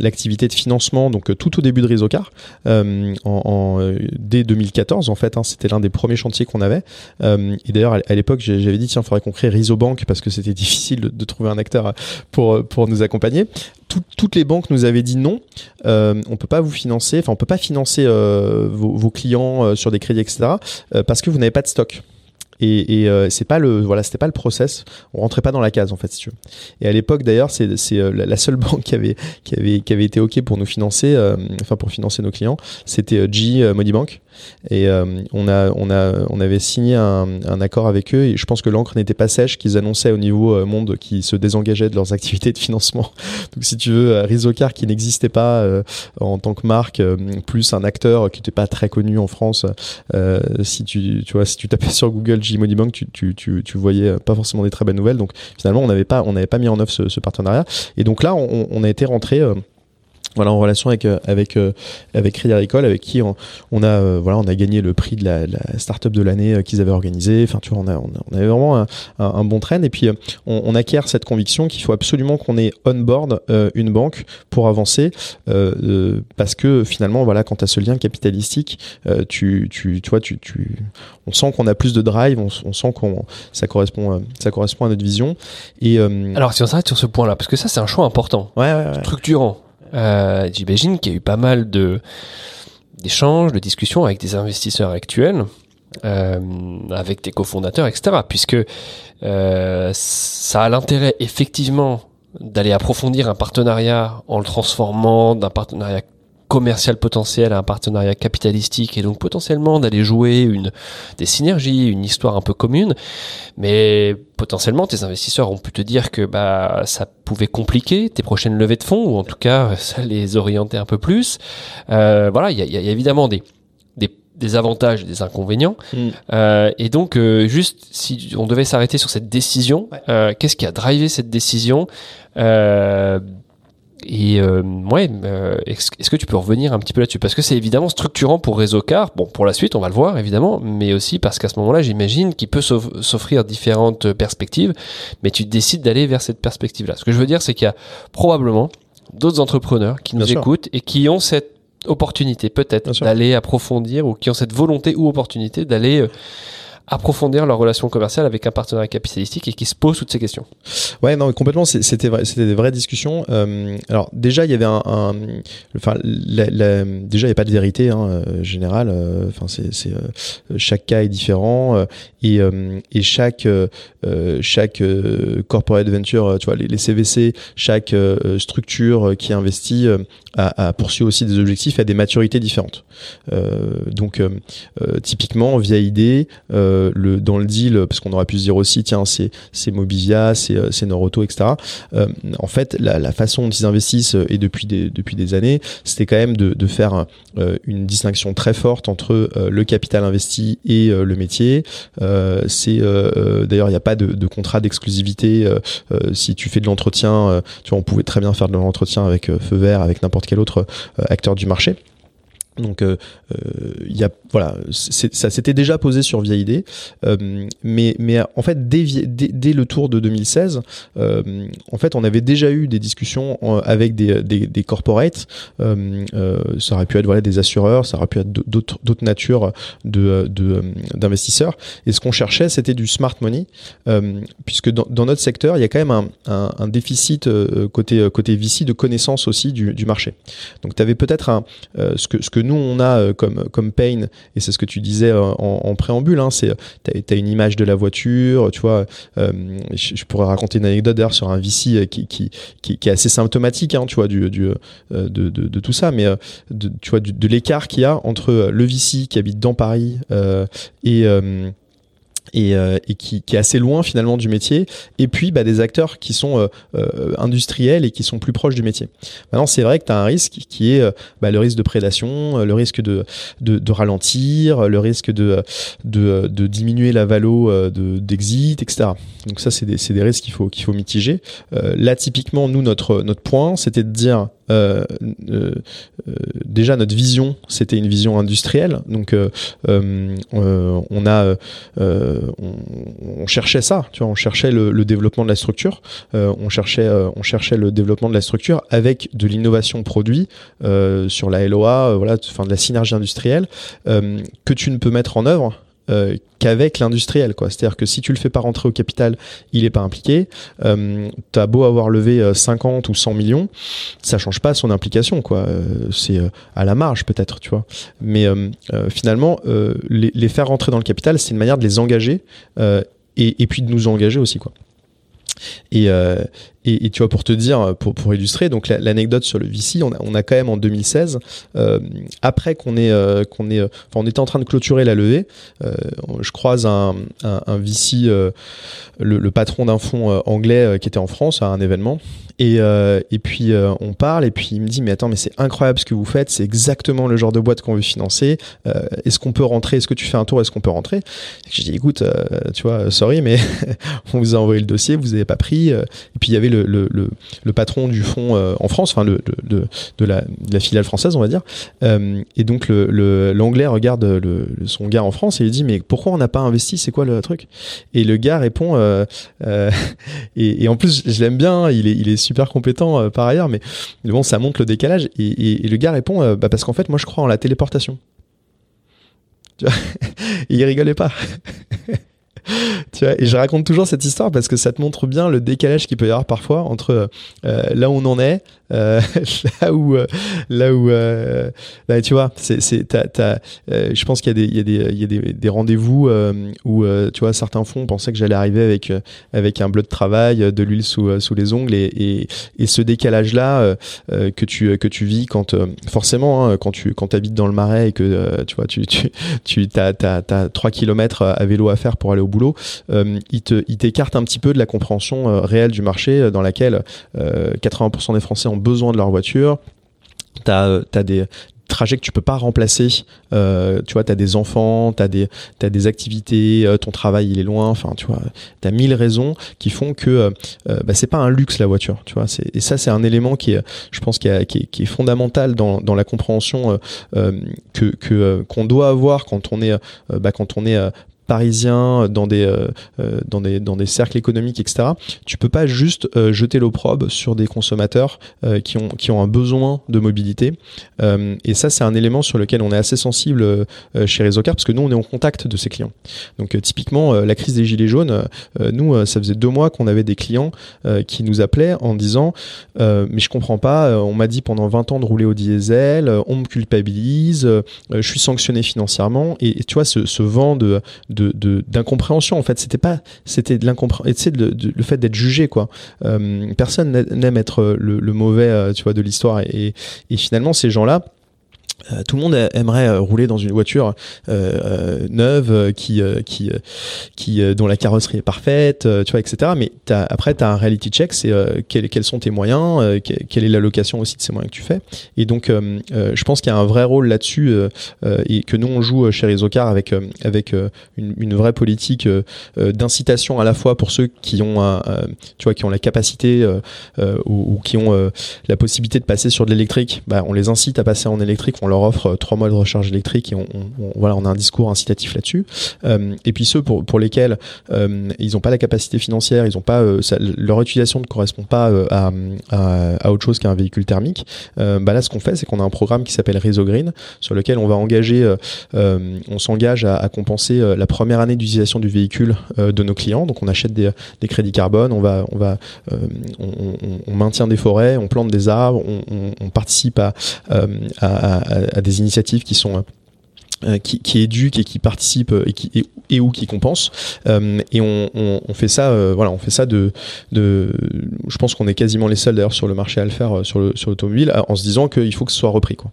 l'activité de financement, donc tout au début de Rizocar, en, en, dès 2014 en fait, hein, c'était l'un des premiers chantiers qu'on avait. et d'ailleurs, à l'époque, j'avais dit tiens, il faudrait qu'on crée Rizobank parce que c'était (laughs) difficile de, trouver un acteur pour pour nous accompagner. toutes les banques nous avaient dit non, on peut pas vous financer, enfin on peut pas financer vos, clients sur des crédits etc. parce que vous n'avez pas de stock. Et, euh, c'est pas le voilà, c'était pas le process. On rentrait pas dans la case en fait, si tu veux. Et à l'époque d'ailleurs, c'est euh, la seule (laughs) banque qui avait été ok pour nous financer, euh, enfin pour financer nos clients, c'était G Modibank. Et euh, on, a, on, a, on avait signé un, accord avec eux et je pense que l'encre n'était pas sèche, qu'ils annonçaient au niveau euh, monde qu'ils se désengageaient de leurs (laughs) activités de financement. Donc si tu veux, euh, Rizocar qui n'existait pas en tant que marque, plus un acteur qui n'était pas très connu en France, si tu, tu vois, si tu tapais sur Google Gmody Bank, tu, tu, tu, voyais pas forcément des très belles nouvelles. Donc finalement, on n'avait pas, pas mis en œuvre ce, partenariat. Et donc là, on, on a été rentré voilà en relation avec euh, avec euh, avec Crédit Agricole avec qui on, on a euh, voilà on a gagné le prix de la, la startup de l'année qu'ils avaient organisé. Enfin tu vois on a on, avait vraiment un, un, bon train et puis on, on, acquiert cette conviction qu'il faut absolument qu'on ait on board une banque pour avancer parce que finalement voilà quand tu as ce lien capitalistique tu tu tu vois tu, tu on sent qu'on a plus de drive on, on sent qu'on ça correspond ça correspond à notre vision. Et alors si on s'arrête sur ce point là parce que ça c'est un choix important. Ouais, ouais, ouais. structurant euh, J'imagine qu'il y a eu pas mal de d'échanges, de discussions avec des investisseurs actuels, euh, avec des cofondateurs, etc. Puisque euh, ça a l'intérêt effectivement d'aller approfondir un partenariat en le transformant d'un partenariat commercial potentiel à un partenariat capitalistique et donc potentiellement d'aller jouer une des synergies, une histoire un peu commune. Mais potentiellement, tes investisseurs ont pu te dire que bah ça pouvait compliquer tes prochaines levées de fonds ou en tout cas (laughs) ça les orientait un peu plus. Euh, voilà, il y a, y a, évidemment des des avantages et des inconvénients. Mm. Euh, et donc, euh, juste si on devait s'arrêter sur cette décision, euh, qu'est-ce qui a drivé cette décision? Et euh, ouais, euh, est-ce que tu peux revenir un petit peu là-dessus? Parce que c'est évidemment structurant pour Réseau Car. Bon, pour la suite, on va le voir évidemment, mais aussi parce qu'à ce moment-là, j'imagine qu'il peut s'offrir différentes perspectives, mais tu décides d'aller vers cette perspective-là. Ce que je veux dire, c'est qu'il y a probablement d'autres entrepreneurs qui nous écoutent et qui ont cette opportunité peut-être d'aller approfondir ou qui ont cette volonté ou opportunité d'aller euh, approfondir leur relation commerciale avec un partenaire capitalistique et qui se posent toutes ces questions. Ouais, non, complètement. C'était des vraies discussions. Euh, alors déjà, il y avait un, enfin, déjà il n'y a pas de vérité hein, euh, générale. Euh, enfin, c'est, chaque cas est différent et, et chaque chaque corporate venture, tu vois, les, CVC, chaque structure qui investit a, a poursuivi aussi des objectifs à des maturités différentes. donc, typiquement, via idée. Dans le deal, parce qu'on aurait pu se dire aussi, tiens, c'est, c'est Mobivia, c'est, euh, c'est Noroto, etc. Euh, en fait, la, façon dont ils investissent, et depuis des, années, c'était quand même de, faire une distinction très forte entre le capital investi et le métier. D'ailleurs, il n'y a pas de, contrat d'exclusivité. si tu fais de l'entretien, on pouvait très bien faire de l'entretien avec Feu Vert, avec n'importe quel autre acteur du marché. Donc euh, euh, y a voilà, ça s'était déjà posé sur Via ID, euh, mais mais en fait dès, dès, le tour de 2016, euh, en fait on avait déjà eu des discussions avec des des, des corporates, euh, ça aurait pu être voilà des assureurs, ça aurait pu être d'autres d'autres natures de d'investisseurs. Et ce qu'on cherchait c'était du smart money, puisque dans, dans, notre secteur il y a quand même un, un, un déficit côté côté VC de connaissance aussi du, du marché. Donc tu avais peut-être un ce que ce que nous on a euh, comme comme pain et c'est ce que tu disais euh, en, préambule hein, c'est t'as as une image de la voiture tu vois euh, je, pourrais raconter une anecdote d'ailleurs sur un VC qui, qui, qui, est assez symptomatique hein, tu vois de, de, tout ça mais de, tu vois de l'écart qu'il y a entre le VC qui habite dans Paris et et, euh, qui, est assez loin finalement du métier, et puis bah, des acteurs qui sont euh, euh, industriels et qui sont plus proches du métier. Maintenant, c'est vrai que tu as un risque qui est bah, le risque de prédation, le risque de, ralentir, le risque de, diminuer la valo d'exit, etc. Donc ça, c'est des, risques qu'il faut, mitiger. là, typiquement, nous, notre, point, c'était de dire déjà notre vision c'était une vision industrielle donc on a on, cherchait ça on cherchait le, développement de la structure on cherchait on cherchait le développement de la structure avec de l'innovation produit sur la LOA voilà enfin de la synergie industrielle que tu ne peux mettre en œuvre euh, qu'avec l'industriel quoi. C'est à dire que si tu le fais pas rentrer au capital il est pas impliqué. Euh, t'as beau avoir levé 50 euh, ou 100 millions ça change pas son implication quoi. Euh, c'est à la marge peut-être tu vois. Mais finalement les, faire rentrer dans le capital c'est une manière de les engager et, puis de nous engager aussi quoi. Et, et, tu vois, pour te dire, pour, pour illustrer, donc l'anecdote sur le VC, on a, on a quand même en 2016, euh, après qu'on est, euh, qu'on est, enfin, on était en train de clôturer la levée, euh, je croise un, un, un VC, euh, le, le, patron d'un fonds anglais qui était en France à un événement, et, et puis on parle, et puis il me dit, mais attends, mais c'est incroyable ce que vous faites, c'est exactement le genre de boîte qu'on veut financer. est-ce qu'on peut rentrer Est-ce que tu fais un tour Est-ce qu'on peut rentrer? Je dis, écoute, tu vois, sorry, mais (laughs) on vous a envoyé le dossier, vous avez pas pris. et puis il y avait le, patron du fonds euh, en France, enfin de, la, filiale française, on va dire. Euh, et donc l'anglais regarde son gars en France et il dit mais pourquoi on n'a pas investi? C'est quoi le truc? Et le gars répond euh, (laughs) et, en plus je l'aime bien, il est, il est super compétent par ailleurs, mais bon ça montre le décalage. Et, le gars répond bah parce qu'en fait moi je crois en la téléportation. (laughs) et il rigolait pas. (laughs) (laughs) tu vois, et je raconte toujours cette histoire parce que ça te montre bien le décalage qu'il peut y avoir parfois entre euh, là où on en est, euh, (laughs) là où, euh, là où, euh, là, tu vois, c'est, euh, je pense qu'il y a des, il y a des, il y a des, des rendez-vous où, tu vois, certains fonds pensaient que j'allais arriver avec, avec un bleu de travail, de l'huile sous, sous les ongles et, et, ce décalage-là que tu, que tu vis quand, forcément, hein, quand tu, quand habites dans le marais et que, tu vois, tu, tu, tu, t'as 3 km à vélo à faire pour aller au boulot, euh, il, te, il t'écarte un petit peu de la compréhension euh, réelle du marché euh, dans laquelle 80% des Français ont besoin de leur voiture. Tu as, des, trajets que tu peux pas remplacer. Tu vois, tu as des enfants, tu as des, activités, ton travail il est loin, enfin, tu vois, tu as mille raisons qui font que euh, bah, c'est pas un luxe la voiture, tu vois. Et ça, c'est un élément qui est, je pense, qui, est, fondamental dans, la compréhension que qu'on qu'on doit avoir quand on est, bah, quand on est parisien dans des, euh, euh, dans des, dans des cercles économiques, etc., tu peux pas juste euh, jeter l'opprobre sur des consommateurs qui, ont, qui ont un besoin de mobilité. et ça, c'est un élément sur lequel on est assez sensible chez Réseaucar parce que nous, on est en contact de ces clients. Donc, typiquement, la crise des Gilets jaunes, nous, ça faisait deux mois qu'on avait des clients qui nous appelaient en disant Mais je comprends pas, on m'a dit pendant 20 ans de rouler au diesel, on me culpabilise, je suis sanctionné financièrement. Et, tu vois, ce, ce vent de d'incompréhension en fait. C'était pas c'était de l'incompréhension le fait d'être jugé quoi. Euh, personne n'aime être le, le mauvais euh, tu vois de l'histoire. Et, et finalement ces gens là euh, tout le monde aimerait euh, rouler dans une voiture euh, neuve qui dont la carrosserie est parfaite, tu vois, etc. Mais après, tu as un reality check, c'est quels, quels sont tes moyens, quelle est l'allocation aussi de ces moyens que tu fais. Et donc, je pense qu'il y a un vrai rôle là-dessus et que nous on joue chez Rizocar avec avec une, vraie politique d'incitation à la fois pour ceux qui ont tu vois qui ont la capacité ou, ou, qui ont la possibilité de passer sur de l'électrique, bah, on les incite à passer en électrique, on leur offre euh, trois mois de recharge électrique et on, voilà, on a un discours incitatif là-dessus. Euh, et puis ceux pour, pour lesquels euh, ils n'ont pas la capacité financière, ils pas leur utilisation ne correspond pas à, à, autre chose qu'un véhicule thermique. bah là, ce qu'on fait, c'est qu'on a un programme qui s'appelle Réseau Green, sur lequel on va engager, on s'engage à, compenser la première année d'utilisation du véhicule de nos clients. Donc on achète des, des crédits carbone, on va, on va, on, maintient des forêts, on plante des arbres, on, participe à, des initiatives qui sont euh, qui, qui éduque et qui participe euh, et qui et, et qui compense. Euh, et on, fait ça voilà on fait ça de je pense qu'on est quasiment les seuls d'ailleurs sur le marché à le faire sur le sur l'automobile en se disant qu'il faut que ce soit repris quoi.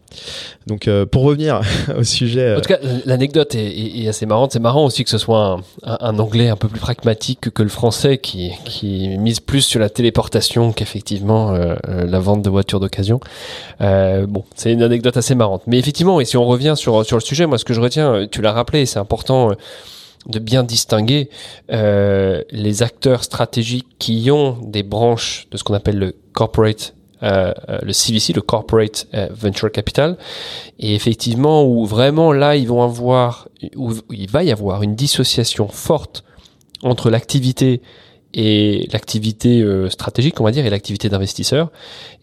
Donc pour revenir (laughs) au sujet en tout cas l'anecdote est, assez marrante. C'est marrant aussi que ce soit un, anglais un peu plus pragmatique que le français qui mise plus sur la téléportation qu'effectivement la vente de voitures d'occasion. Bon c'est une anecdote assez marrante. Mais effectivement et si on revient sur le sujet moi ce que je retiens, euh, tu l'as rappelé, c'est important euh, de bien distinguer euh, les acteurs stratégiques qui ont des branches de ce qu'on appelle le corporate le CVC, le Corporate Venture Capital, et effectivement où vraiment là ils vont avoir, où il va y avoir une dissociation forte entre l'activité et l'activité euh, stratégique, on va dire, et l'activité d'investisseur,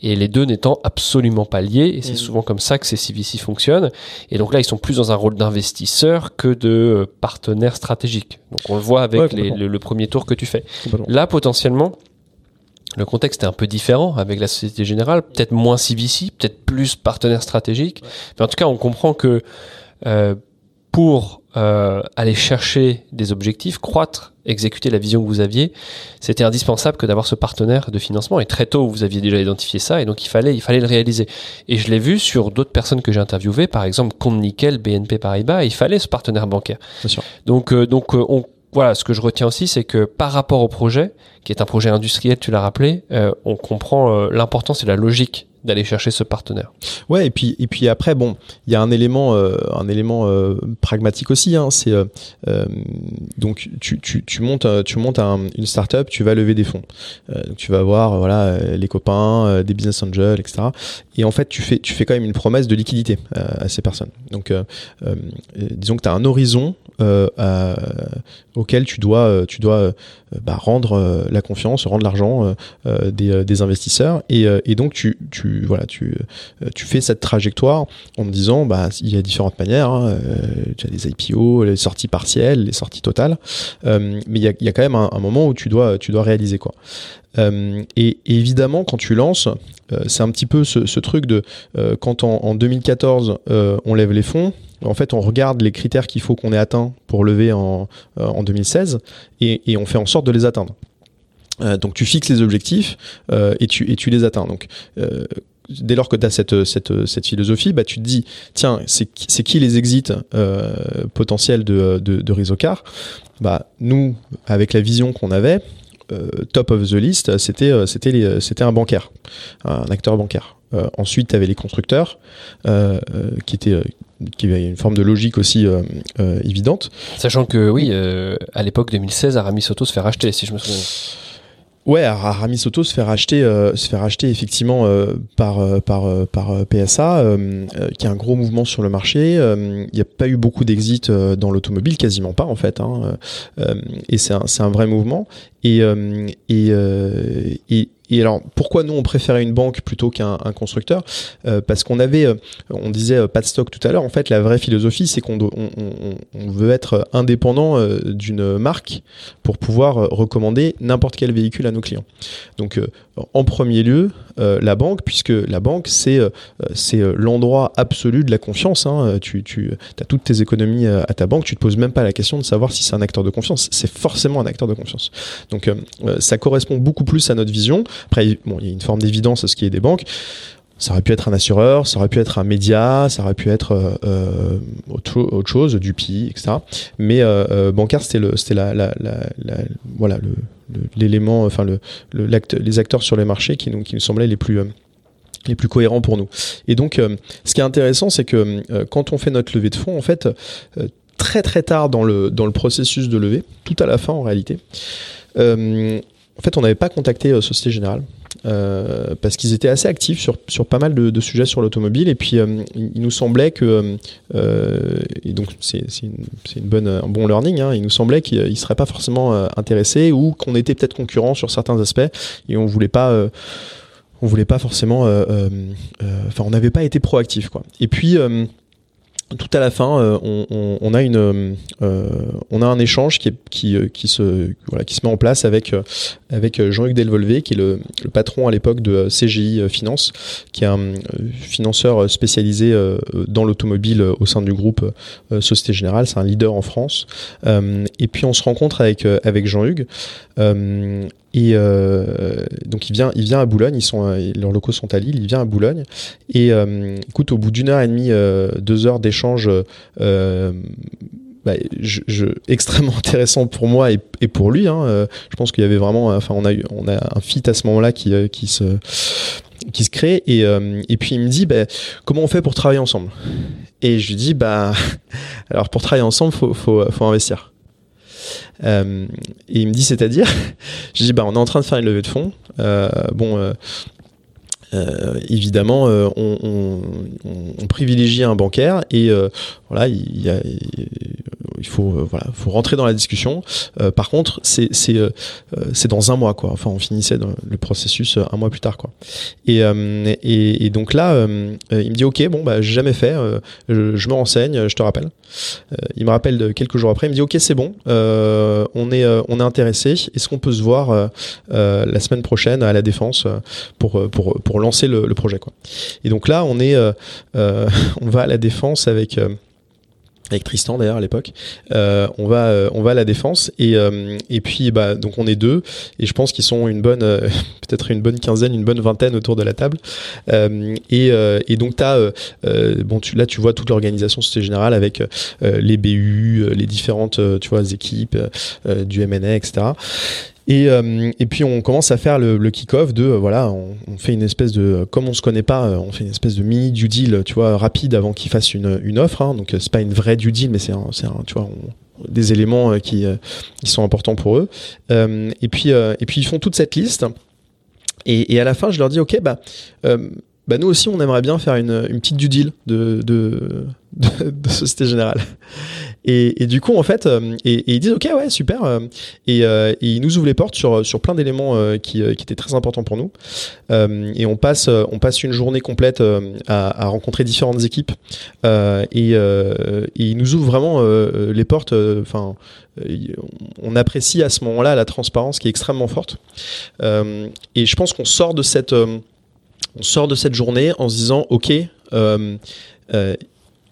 et les deux n'étant absolument pas liés, et c'est mmh. souvent comme ça que ces CVC fonctionnent. Et donc là, ils sont plus dans un rôle d'investisseur que de euh, partenaire stratégique. Donc on le voit avec le, premier tour que tu fais. Là, potentiellement, le contexte est un peu différent avec la Société Générale, peut-être moins CVC, peut-être plus partenaire stratégique, mais en tout cas, on comprend que euh, pour euh, aller chercher des objectifs, croître, exécuter la vision que vous aviez, c'était indispensable que d'avoir ce partenaire de financement. Et très tôt, vous aviez déjà identifié ça, et donc il fallait, il fallait le réaliser. Et je l'ai vu sur d'autres personnes que j'ai interviewées, par exemple Compte Nickel, BNP Paribas, il fallait ce partenaire bancaire. sûr. Donc, euh, donc euh, on, voilà, ce que je retiens aussi, c'est que par rapport au projet, qui est un projet industriel, tu l'as rappelé, on comprend l'importance et la logique d'aller chercher ce partenaire. Ouais, et puis et puis après bon, il y a un élément euh, un élément euh, pragmatique aussi. Hein, c'est euh, donc tu, tu, montes tu montes un, une startup, tu vas lever des fonds. tu vas voir voilà les copains, des business angels, etc. Et en fait tu fais tu fais quand même une promesse de liquidité à ces personnes. Donc disons que tu as un horizon auquel tu dois tu dois bah, rendre la confiance, rendre l'argent des, des investisseurs et, donc tu voilà, tu, euh, tu fais cette trajectoire en me disant, bah, il y a différentes manières. Hein, euh, tu as des IPO, les sorties partielles, les sorties totales, euh, mais il y a, y a, quand même un, moment où tu dois, tu dois réaliser quoi. et, évidemment, quand tu lances, c'est un petit peu ce, truc de quand en, 2014 on lève les fonds, en fait, on regarde les critères qu'il faut qu'on ait atteints pour lever en, en 2016 et, et, on fait en sorte de les atteindre. Euh, donc tu fixes les objectifs euh, et, tu, et tu les atteins. Donc euh, dès lors que tu as cette, cette, cette, philosophie, bah, tu te dis, tiens, c'est qui les exits euh, potentiels de, de, de Rizocar? Bah, Nous, avec la vision qu'on avait, euh, top of the list, c'était un bancaire, un acteur bancaire. Euh, ensuite, tu avais les constructeurs, qui étaient qui avait une forme de logique aussi évidente. Sachant que oui, à l'époque 2016, Aramis Auto se fait racheter, si je me souviens. Ouais, Aramis Auto se fait racheter, euh, se fait racheter effectivement euh, par euh, par par PSA, qui a un gros mouvement sur le marché. Il n'y a pas eu beaucoup d'exits dans l'automobile, quasiment pas en fait. Hein, et c'est un, un vrai mouvement. Et et, et et alors, pourquoi nous on préférait une banque plutôt qu'un constructeur? Euh, Parce qu'on avait, euh, on disait euh, pas de stock tout à l'heure. En fait, la vraie philosophie, c'est qu'on on, veut être indépendant d'une marque pour pouvoir recommander n'importe quel véhicule à nos clients. Donc, en premier lieu, la banque, puisque la banque c'est c'est l'endroit absolu de la confiance. Hein. Tu, as toutes tes économies à ta banque, tu te poses même pas la question de savoir si c'est un acteur de confiance. C'est forcément un acteur de confiance. Donc, ça correspond beaucoup plus à notre vision. Après, bon, il y a une forme d'évidence à ce qui est des banques. Ça aurait pu être un assureur, ça aurait pu être un média, ça aurait pu être euh, euh autre, chose, du PI, etc. Mais euh, euh, bancaire, c'était le, c'était la, voilà, l'élément, enfin le, le les acteurs sur les marchés qui nous, semblaient les plus euh, les plus cohérents pour nous. Et donc, ce qui est intéressant, c'est que quand on fait notre levée de fonds, en fait, très très tard dans le dans le processus de levée, tout à la fin en réalité. Euh, en fait, on n'avait pas contacté euh, Société Générale. Euh, parce qu'ils étaient assez actifs sur, sur pas mal de, sujets sur l'automobile. Et puis euh, il nous semblait que et donc c'est une, une, un bon learning hein, il nous semblait qu'ils ne seraient pas forcément intéressés ou qu'on était peut-être concurrents sur certains aspects et on voulait pas on voulait pas forcément enfin on n'avait pas été proactif et puis tout à la fin, euh, on, a une, euh, on a un échange qui, qui, euh, qui, se, voilà, qui se met en place avec, avec Jean-Hugues Delvolvé, qui est le, patron à l'époque de CGI Finance, qui est un financeur spécialisé dans l'automobile au sein du groupe Société Générale. C'est un leader en France. et puis on se rencontre avec, avec Jean-Hugues. Et euh, donc il vient, il vient à Boulogne, ils sont, euh, leurs locaux sont à Lille, il vient à Boulogne. Et euh, écoute, au bout d'une heure et demie, deux heures d'échange, bah, (laughs) extrêmement intéressant pour moi et, pour lui. Hein, je pense qu'il y avait vraiment, enfin on a on a un fit à ce moment-là qui, qui se qui se crée et, et puis il me dit bah, comment on fait pour travailler ensemble? Et je lui dis bah (laughs) alors pour travailler ensemble faut, faut, faut investir et il me dit, c'est-à-dire? (laughs) Je dis, bah, on est en train de faire une levée de fonds. Euh, bon, euh, euh, évidemment, euh, on, on, on, privilégie un bancaire et euh, voilà, il, y a, il faut voilà, faut rentrer dans la discussion. par contre, c'est c'est c'est dans un mois quoi. Enfin, on finissait le processus un mois plus tard quoi. Et et, et, donc là, il me dit ok, bon bah j'ai jamais fait, je, je, me renseigne, je te rappelle. il me rappelle quelques jours après, il me dit ok c'est bon, on est on est intéressé. Est-ce qu'on peut se voir la semaine prochaine à la défense pour pour pour lancer le, projet. Quoi. Et donc là, on est, euh, euh, (laughs) on va à la défense avec euh, avec Tristan d'ailleurs à l'époque. on va on va à la défense et et puis bah donc on est deux et je pense qu'ils sont une bonne (laughs) peut-être une bonne quinzaine une bonne vingtaine autour de la table et, et donc tu as bon tu là tu vois toute l'organisation Société Générale avec les BU les différentes tu vois équipes du MNA etc et, euh, et puis on commence à faire le, kick-off de euh, voilà, on, fait une espèce de comme on se connaît pas, euh, on fait une espèce de mini due deal, tu vois, rapide avant qu'il fasse une, une offre. Hein, donc c'est pas une vraie due deal, mais c'est un, tu vois, des éléments qui, qui sont importants pour eux. et puis et puis ils font toute cette liste. Et, à la fin, je leur dis, ok, bah, bah nous aussi, on aimerait bien faire une, une petite due deal de, de, (laughs) de, de Société Générale. Et, du coup, en fait, euh, ils disent ok, ouais, super. Euh, et, euh, et, ils nous ouvrent les portes sur, sur plein d'éléments qui, qui étaient très importants pour nous. et on passe, on passe une journée complète à, rencontrer différentes équipes. et, ils nous ouvrent vraiment les portes. Enfin, on apprécie à ce moment-là la transparence qui est extrêmement forte. et je pense qu'on sort de cette sort de cette journée en se disant ok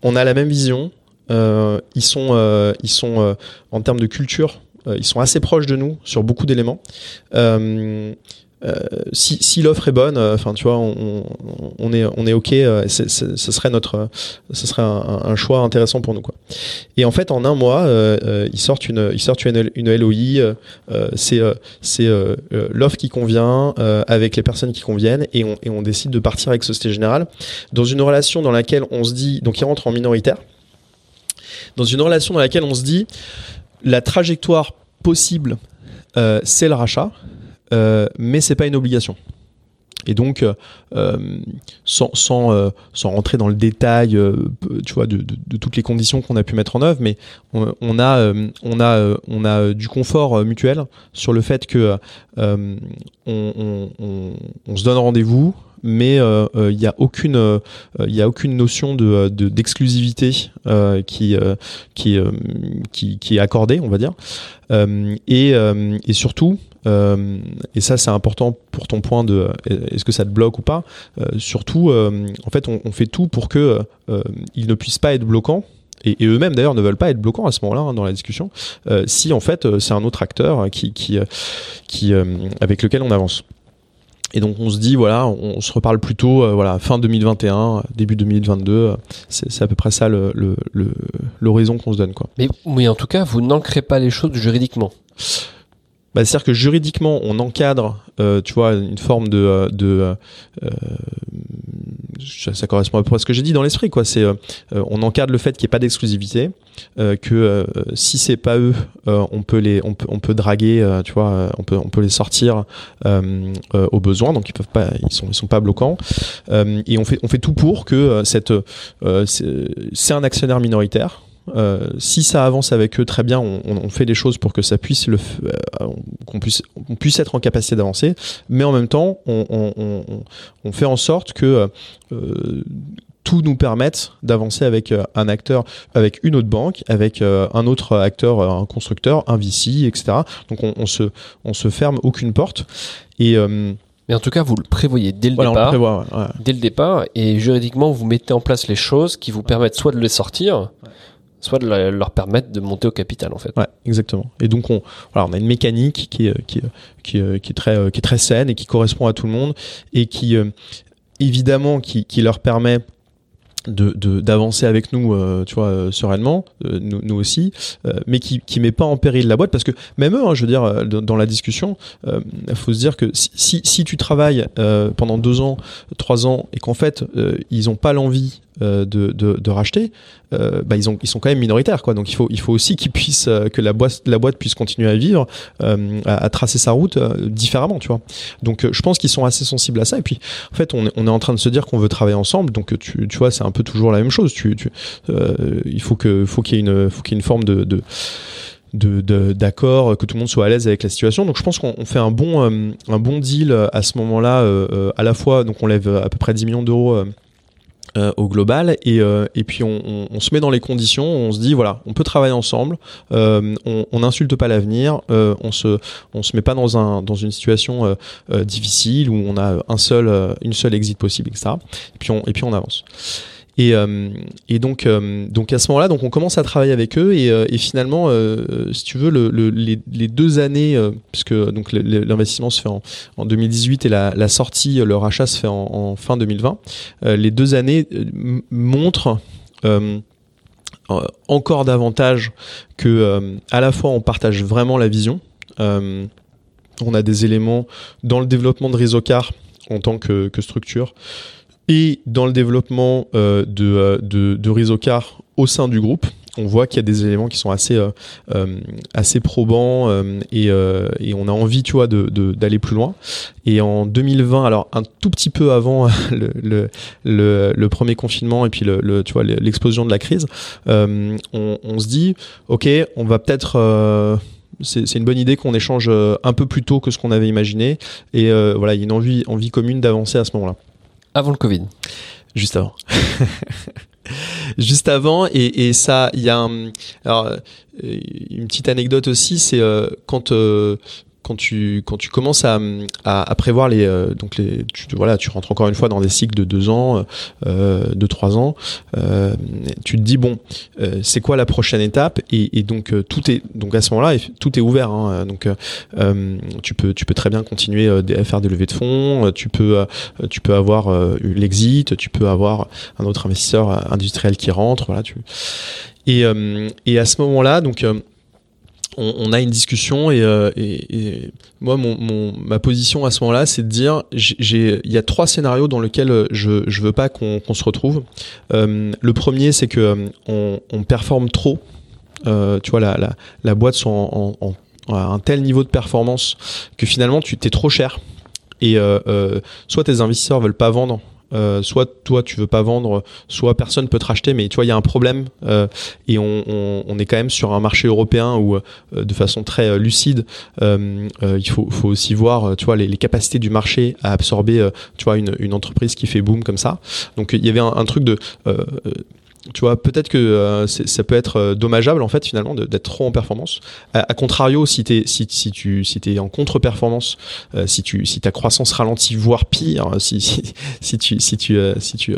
on a la même vision ils sont ils sont en termes de culture ils sont assez proches de nous sur beaucoup d'éléments euh, si, si l'offre est bonne, euh, enfin tu vois, on, on, est on est ok, euh, ce serait notre, ce serait un, un, choix intéressant pour nous quoi. Et en fait, en un mois, ils sortent une ils sortent une, une LOI, c'est c'est l'offre qui convient avec les personnes qui conviennent et on, et on décide de partir avec Société Générale dans une relation dans laquelle on se dit, donc ils rentrent en minoritaire, dans une relation dans laquelle on se dit la trajectoire possible, c'est le rachat. Euh, mais c'est pas une obligation. Et donc, euh, sans, sans, euh, sans, rentrer dans le détail, tu vois, de, toutes les conditions qu'on a pu mettre en œuvre, mais on, a, on a, on a du confort mutuel sur le fait que on, on, on, se donne rendez-vous, mais il n'y a aucune, y a aucune notion de d'exclusivité qui, qui, est accordée, on va dire, et, et surtout euh, et ça, c'est important pour ton point de est-ce que ça te bloque ou pas. Euh, surtout, euh, en fait, on, fait tout pour que il ne puisse pas être bloquant et, eux-mêmes d'ailleurs ne veulent pas être bloquants à ce moment-là hein, dans la discussion, euh, si en fait c'est un autre acteur qui, qui, qui euh, avec lequel on avance. Et donc on se dit voilà, on, se reparle plutôt euh, voilà fin 2021, début 2022, c'est à peu près ça l'horizon le, le, qu'on se donne quoi. Mais oui, en tout cas, vous n'ancrez pas les choses juridiquement. Bah, c'est-à-dire que juridiquement, on encadre, euh, tu vois, une forme de, euh, de euh, ça correspond à peu près à ce que j'ai dit dans l'esprit, quoi. C'est, on encadre le fait qu'il n'y ait pas d'exclusivité, que si c'est pas eux, on peut les, on peut, on peut draguer, tu vois, on peut, on peut les sortir au besoin, donc ils peuvent pas, ils sont, ils sont pas bloquants, et on fait, on fait tout pour que cette, c'est un actionnaire minoritaire. Euh, si ça avance avec eux, très bien, on, on, fait des choses pour que ça puisse le, euh, qu'on puisse, on puisse être en capacité d'avancer, mais en même temps, on, on, fait en sorte que euh, tout nous permette d'avancer avec un acteur, avec une autre banque, avec un autre acteur, un constructeur, un VC, etc. Donc on, on se, on se ferme aucune porte. Et mais en tout cas, vous le prévoyez dès le départ. Dès le départ, et juridiquement, vous mettez en place les choses qui vous permettent soit de les sortir, soit de leur permettre de monter au capital, en fait. Ouais, exactement. Et donc, on, voilà, on a une mécanique qui est, qui, qui, qui est, très, qui est très saine et qui correspond à tout le monde et qui, euh, évidemment, qui, qui leur permet de d'avancer avec nous euh, tu vois euh, sereinement euh, nous, aussi mais qui qui met pas en péril la boîte parce que même eux hein, je veux dire dans, la discussion il faut se dire que si si tu travailles pendant deux ans trois ans et qu'en fait ils ont pas l'envie euh, de, de, de, racheter, euh, bah ils, ont, ils sont quand même minoritaires. Quoi. Donc il faut, il faut aussi qu'ils puissent, euh, que la boîte, la boîte puisse continuer à vivre, euh, à, tracer sa route différemment. Tu vois. Donc je pense qu'ils sont assez sensibles à ça. Et puis en fait, on est, on est en train de se dire qu'on veut travailler ensemble. Donc tu, tu vois, c'est un peu toujours la même chose. Tu, tu il faut que, faut qu'il y ait une, qu'il y ait une forme de, de d'accord, que tout le monde soit à l'aise avec la situation. Donc je pense qu'on fait un bon, un bon deal à ce moment-là, euh, à la fois, donc on lève à peu près 10 millions d'euros euh, au global. Et, euh, et puis on, on, on, se met dans les conditions. On se dit voilà on peut travailler ensemble. Euh, on n'insulte pas l'avenir. On se on se met pas dans un dans une situation difficile où on a un seul une seule exit possible etc et puis on et puis on avance et, euh, et donc, euh, donc à ce moment-là, donc on commence à travailler avec eux et, euh, finalement, si tu veux, le, le, les, deux années, puisque donc l'investissement se fait en, en 2018 et la, sortie, le rachat se fait en, fin 2020, les deux années montrent encore davantage que à la fois on partage vraiment la vision. on a des éléments dans le développement de Rizocar en tant que structure et dans le développement euh, de, euh, de, de au sein du groupe, on voit qu'il y a des éléments qui sont assez euh, euh assez probants euh, et, euh, et, on a envie tu vois de d'aller plus loin. Et en 2020 alors un tout petit peu avant le, le, le, le premier confinement et puis le, tu vois l'explosion de la crise on, on, se dit ok on va peut-être c'est une bonne idée qu'on échange un peu plus tôt que ce qu'on avait imaginé. Et voilà il y a une envie envie commune d'avancer à ce moment-là avant le Covid. Juste avant. (laughs) Juste avant, et, ça, il y a un, alors, euh, une petite anecdote aussi, c'est euh, quand euh, quand tu quand tu commences à, à, prévoir les euh, donc les tu, voilà tu rentres encore une fois dans des cycles de deux ans euh, de trois ans euh, tu te dis bon euh, c'est quoi la prochaine étape et, donc euh, tout est donc à ce moment-là tout est ouvert hein, donc tu peux tu peux très bien continuer à faire des levées de fonds tu peux tu peux avoir l'exit tu peux avoir un autre investisseur industriel qui rentre voilà tu et, et à ce moment-là donc on, a une discussion et, euh, moi, mon, ma position à ce moment-là, c'est de dire, il y a trois scénarios dans lesquels euh, je, je veux pas qu'on, se retrouve. Euh, le premier, c'est que on, performe trop. Tu vois, la, boîte en, à un tel niveau de performance que finalement, tu t'es trop cher. Et soit tes investisseurs veulent pas vendre euh, soit toi tu veux pas vendre, soit personne peut te racheter, mais tu vois il y a un problème euh, et on, est quand même sur un marché européen où euh, de façon très lucide, il faut, aussi voir tu les, capacités du marché à absorber tu vois une, entreprise qui fait boom comme ça. Donc il y avait un truc de tu vois, peut-être que euh, ça peut être euh, dommageable en fait finalement d'être trop en performance. À, contrario, si, es, si, si tu si es en contre-performance, euh, si tu si ta croissance ralentit voire pire, si (laughs) si, si tu si tu si tu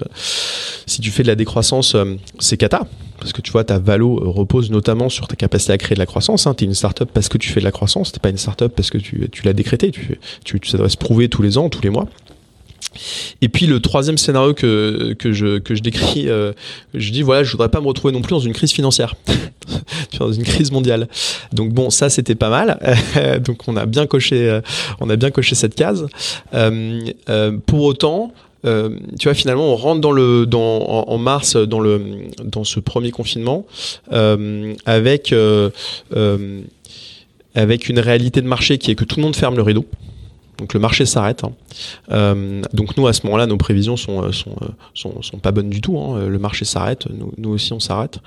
si tu fais de la décroissance, c'est cata parce que tu vois ta valo repose notamment sur ta capacité à créer de la croissance. Hein. Tu es une startup parce que tu fais de la croissance, t'es pas une startup parce que tu, tu l'as décrété. Tu, tu ça doit se prouver tous les ans, tous les mois. Et puis le troisième scénario que, que, je, que je décris, euh, je dis voilà, je voudrais pas me retrouver non plus dans une crise financière, (laughs) dans une crise mondiale. Donc bon, ça c'était pas mal. (laughs) Donc on a bien coché, euh, on a bien coché cette case. Euh, pour autant, tu vois, finalement, on rentre dans le, dans, en, mars dans le, dans ce premier confinement avec, avec une réalité de marché qui est que tout le monde ferme le rideau. Donc le marché s'arrête. Hein. Euh, donc nous à ce moment-là, nos prévisions sont euh, sont, euh, sont, pas bonnes du tout. Hein. Le marché s'arrête, nous, aussi on s'arrête.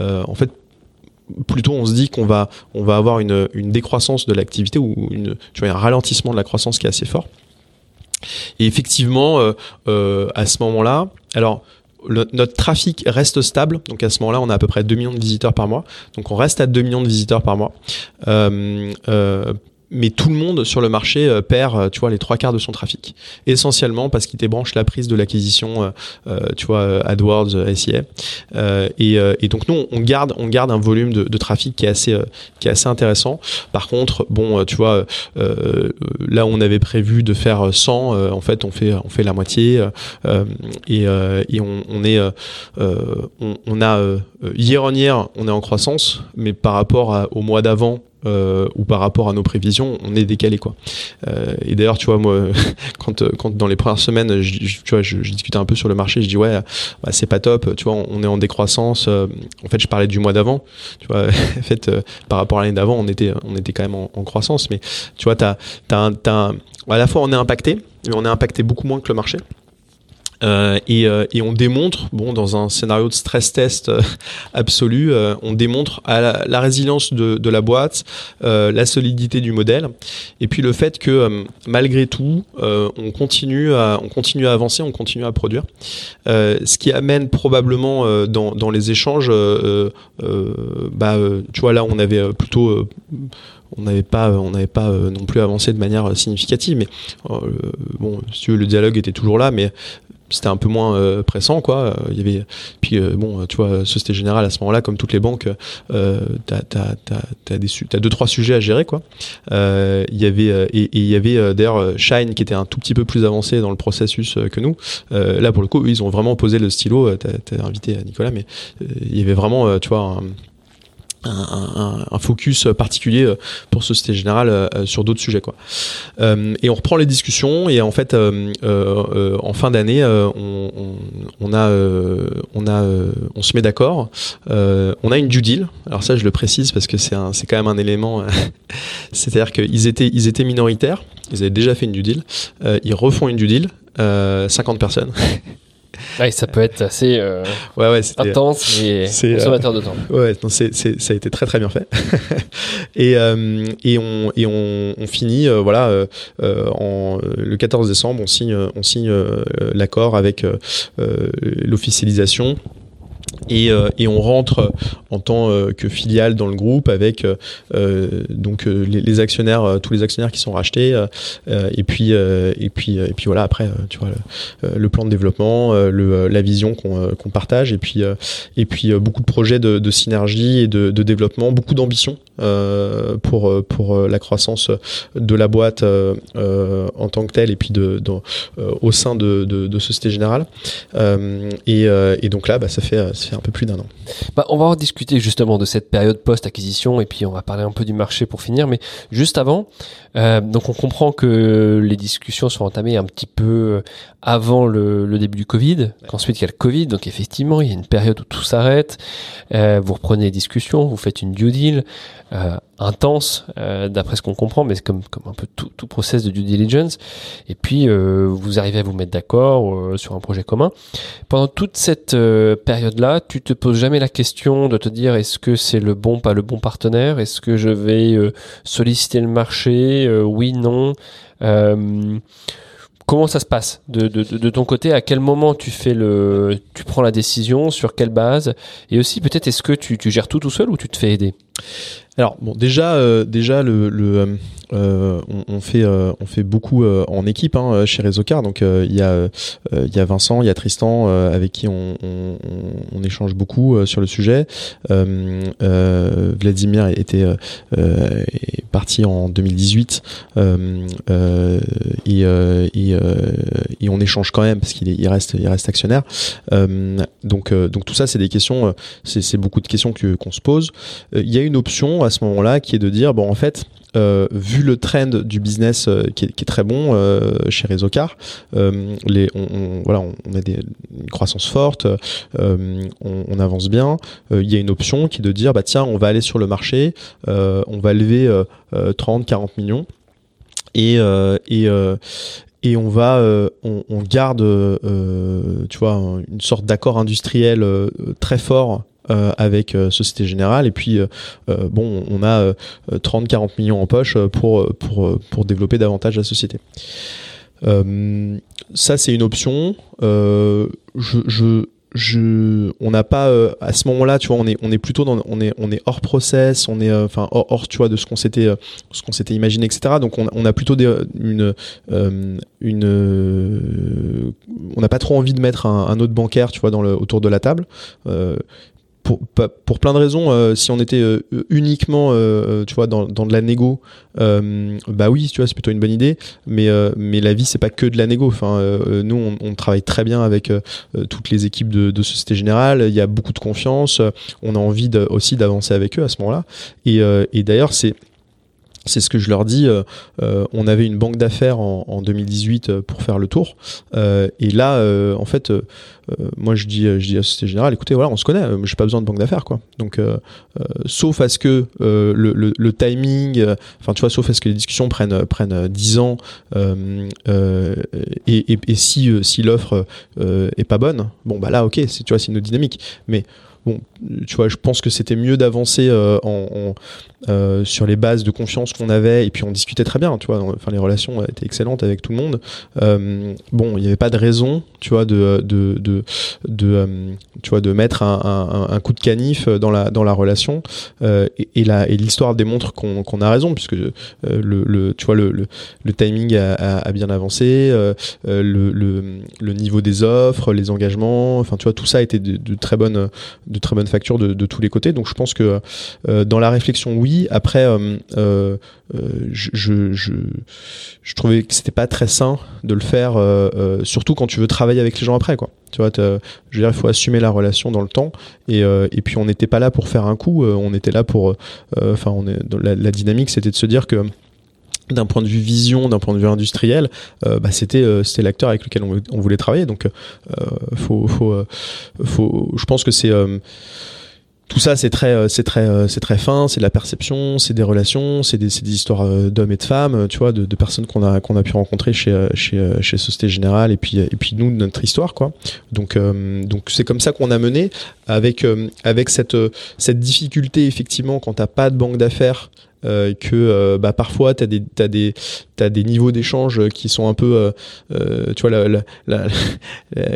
En fait, plutôt on se dit qu'on va avoir une, décroissance de l'activité ou un ralentissement de la croissance qui est assez fort. Et effectivement, à ce moment-là, alors notre trafic reste stable. Donc à ce moment-là, on a à peu près 2 millions de visiteurs par mois. Donc on reste à 2 millions de visiteurs par mois. Mais tout le monde sur le marché euh, perd, euh, tu vois, les trois quarts de son trafic. Essentiellement parce qu'il débranche la prise de l'acquisition, euh, tu vois, AdWords, SIA. Et, et, donc nous, on garde, on garde un volume de, de, trafic qui est assez, qui est assez intéressant. Par contre, bon, tu vois, là on avait prévu de faire 100, en fait, on fait, on fait la moitié. et, et on, on est, on, on, a hier en hier, on est en croissance, mais par rapport au mois d'avant, euh, ou par rapport à nos prévisions, on est décalé quoi. Euh, et d'ailleurs, tu vois, moi, (laughs) quand, quand dans les premières semaines, je, tu vois, je, je, discutais un peu sur le marché, je dis ouais, bah, c'est pas top, tu vois, on est en décroissance. Euh, en fait, je parlais du mois d'avant, tu vois. (laughs) en fait, euh, par rapport à l'année d'avant, on était, on était quand même en, en, croissance, mais tu vois, t'as, t'as, t'as, à la fois on est impacté, mais on est impacté beaucoup moins que le marché. Euh, et, euh, et, on démontre, bon, dans un scénario de stress test euh, (laughs) absolu, on démontre la, résilience de, la boîte, la solidité du modèle, et puis le fait que malgré tout, on continue à, on continue à avancer, on continue à produire, ce qui amène probablement dans, dans les échanges, bah, tu vois là, on avait plutôt on n'avait pas on n'avait pas non plus avancé de manière significative mais bon si tu veux le dialogue était toujours là mais c'était un peu moins euh, pressant quoi. Il y avait puis euh, bon tu vois Société Générale à ce moment-là comme toutes les banques euh, t'as t'as deux trois sujets à gérer quoi. Euh, il y avait et il y avait d'ailleurs Shine qui était un tout petit peu plus avancé dans le processus que nous. Là pour le coup ils ont vraiment posé le stylo. T'as invité Nicolas mais il y avait vraiment tu vois un, un, focus particulier euh, pour Société Générale euh, sur d'autres sujets quoi. Euh, et on reprend les discussions et en fait en fin d'année on, on, a on a on se met d'accord. on a une due deal. Alors ça je le précise parce que c'est c'est quand même un élément. (laughs) C'est-à-dire qu'ils étaient ils étaient minoritaires. Ils avaient déjà fait une due deal. ils refont une due deal. 50 personnes. (laughs) Ouais, ça peut être assez euh, ouais, ouais, intense et euh, consommateur de temps. Ouais, non, c'est, c'est, ça a été très très bien fait. (laughs) et, euh, et, on, et on, on finit, euh, voilà, euh, en, le 14 décembre, on signe, on signe l'accord avec l'officialisation et, euh, et, on rentre en tant euh, que filiale dans le groupe avec euh, donc les, actionnaires, tous les actionnaires qui sont rachetés, et puis et puis et puis voilà après tu vois le, plan de développement, la vision qu'on qu'on partage, et puis et puis beaucoup de projets de, synergie et de, développement, beaucoup d'ambition pour pour la croissance de la boîte en tant que telle, et puis de, au sein de, Société Générale. et, et donc là, bah, ça fait ça fait un peu plus d'un an. Bah, on va en discuter justement de cette période post-acquisition et puis on va parler un peu du marché pour finir. Mais juste avant, euh, donc on comprend que les discussions sont entamées un petit peu avant le, début du Covid, qu'ensuite il y a le Covid, donc effectivement il y a une période où tout s'arrête. Euh, vous reprenez les discussions, vous faites une due deal. Euh, intense, euh, d'après ce qu'on comprend, mais c'est comme, comme un peu tout, tout process de due diligence. Et puis, euh, vous arrivez à vous mettre d'accord euh, sur un projet commun. Pendant toute cette euh, période-là, tu te poses jamais la question de te dire est-ce que c'est le bon, pas le bon partenaire? Est-ce que je vais solliciter le marché? Oui, non. Comment ça se passe de, de, de, ton côté? À quel moment tu fais le, tu prends la décision? Sur quelle base? Et aussi peut-être est-ce que tu, tu gères tout tout seul ou tu te fais aider? Alors bon, déjà, euh, déjà euh, euh on, fait on fait beaucoup en équipe hein, chez Réseaucar. Donc il y a il y Vincent, il y a Tristan avec qui on, échange beaucoup sur le sujet. Vladimir était est parti en 2018 et, on échange quand même parce qu'il il reste il reste actionnaire. donc donc tout ça c'est des questions, c'est beaucoup de questions que qu'on se pose. Il y a une option à ce moment-là qui est de dire bon en fait euh, vu le trend du business euh, qui, est, très bon euh, chez Réseaucar, les, on, voilà, on a des, une croissance forte, on, avance bien. Il y a une option qui est de dire bah tiens, on va aller sur le marché, on va lever 30, 40 millions et, et, et on va on, garde tu vois une sorte d'accord industriel très fort avec Société Générale et puis bon on a 30 40 millions en poche pour pour pour développer davantage la société. ça c'est une option je, je on n'a pas euh, à ce moment-là, tu vois, on est, on est plutôt dans, on est, on est hors process, on est, euh, enfin hors, hors, tu vois, de ce qu'on s'était, euh, ce qu'on s'était imaginé, etc. Donc on, a plutôt une, une, on n'a pas trop envie de mettre un, un, autre bancaire, tu vois, dans le, autour de la table pour, plein de raisons, euh, si on était euh, uniquement, euh, tu vois, dans, dans, de la négo, bah oui, tu vois, c'est plutôt une bonne idée. Mais mais la vie, c'est pas que de la négo. Enfin, nous, on, travaille très bien avec toutes les équipes de, Société Générale. Il y a beaucoup de confiance. On a envie aussi d'avancer avec eux à ce moment-là. Et d'ailleurs, c'est c'est ce que je leur dis. Euh, euh, on avait une banque d'affaires en, en, 2018 euh, pour faire le tour. Et là, en fait, moi je dis, je dis à Société Générale, écoutez, voilà, on se connaît, j'ai pas besoin de banque d'affaires, quoi. Donc, sauf à ce que le, timing, enfin, tu vois, sauf à ce que les discussions prennent prennent 10 ans, et, si si l'offre est pas bonne, bon bah là, ok, tu vois, c'est une dynamique. Mais tu vois, je pense que c'était mieux d'avancer euh, euh, sur les bases de confiance qu'on avait et puis on discutait très bien, tu vois. Enfin, les relations étaient excellentes avec tout le monde. Euh, bon, il n'y avait pas de raison, tu vois, de de de, tu vois, de mettre un, coup de canif dans la dans la relation. et, et l'histoire démontre qu'on a raison puisque le, tu vois le, le, timing a, bien avancé, le, le, niveau des offres, les engagements, enfin tu vois tout ça était de, de très bonnes très bonnes factures de, tous les côtés. Donc je pense que euh, dans la réflexion, oui. Après, euh, euh, je, je, je, trouvais que c'était pas très sain de le faire, surtout quand tu veux travailler avec les gens après, quoi. Tu vois, je veux dire, il faut assumer la relation dans le temps. Et, et puis on n'était pas là pour faire un coup, on était là pour, enfin, on la dynamique, c'était de se dire que d'un point de vue vision, d'un point de vue industriel, euh, bah c'était euh, c'était l'acteur avec lequel on, voulait travailler. Donc, euh, faut faut euh, faut. Je pense que c'est tout ça, c'est très, c'est très, c'est très fin. C'est de la perception, c'est des relations, c'est des, des histoires d'hommes et de femmes, tu vois, de, de personnes qu'on a, qu'on a pu rencontrer chez, chez, chez Société Générale et puis, et puis nous, notre histoire, quoi. Donc, donc c'est comme ça qu'on a mené avec, avec cette, cette difficulté effectivement quand t'as pas de banque d'affaires euh, que euh, bah, parfois tu as des, as des, as des niveaux d'échange qui sont un peu. Euh, tu vois,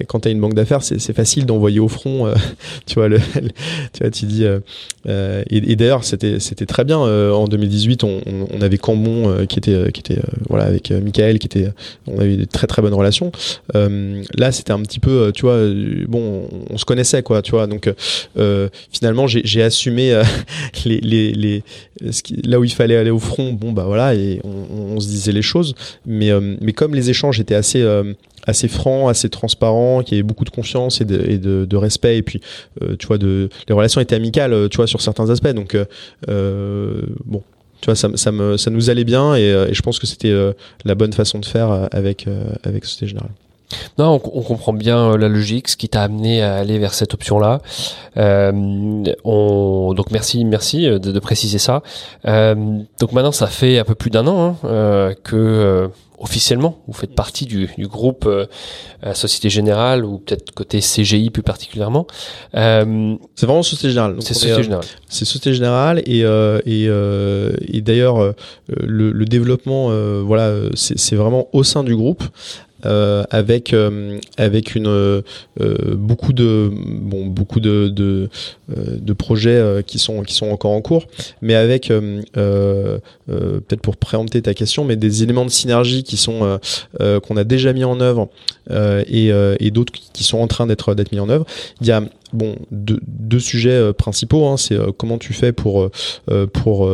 quand tu as une banque d'affaires, c'est facile d'envoyer au front. (laughs) Tu vois, tu, vois tu dis. et, d'ailleurs, c'était très bien. en 2018, on, avait Cambon qui était, qui était voilà, avec Michael, qui était. On avait des très très bonnes relations. là, c'était un petit peu. Tu vois, bon, on, se connaissait, quoi. Tu vois, donc finalement, j'ai assumé (laughs) les, là où il fallait aller au front, bon bah voilà, et on, se disait les choses. Mais, euh, comme les échanges étaient assez euh, assez francs, assez transparents, qu'il y avait beaucoup de confiance et de, respect, et puis euh, tu vois, les relations étaient amicales, tu sur certains aspects. Donc bon, tu vois, ça, me, nous allait bien, et, et je pense que c'était la bonne façon de faire avec avec Société Générale. Non, on, on, comprend bien euh, la logique, ce qui t'a amené à aller vers cette option-là. Euh, on, donc merci, merci euh, de, de préciser ça. Euh, donc maintenant, ça fait un peu plus d'un an hein, euh, que euh, officiellement vous faites partie du, du groupe Société Générale ou peut-être côté CGI plus particulièrement. c'est vraiment Société Générale. C'est Société Générale. C'est Société Générale et et, et d'ailleurs le, le, développement, voilà, c'est vraiment au sein du groupe euh, avec euh, avec une euh, beaucoup de bon beaucoup de de, projets qui sont qui sont encore en cours, mais avec peut-être pour préempter ta question, mais des éléments de synergie qui sont qu'on a déjà mis en œuvre et, et d'autres qui sont en train d'être d'être mis en œuvre. Il y a bon deux, deux sujets principaux. Hein, c'est comment tu fais pour pour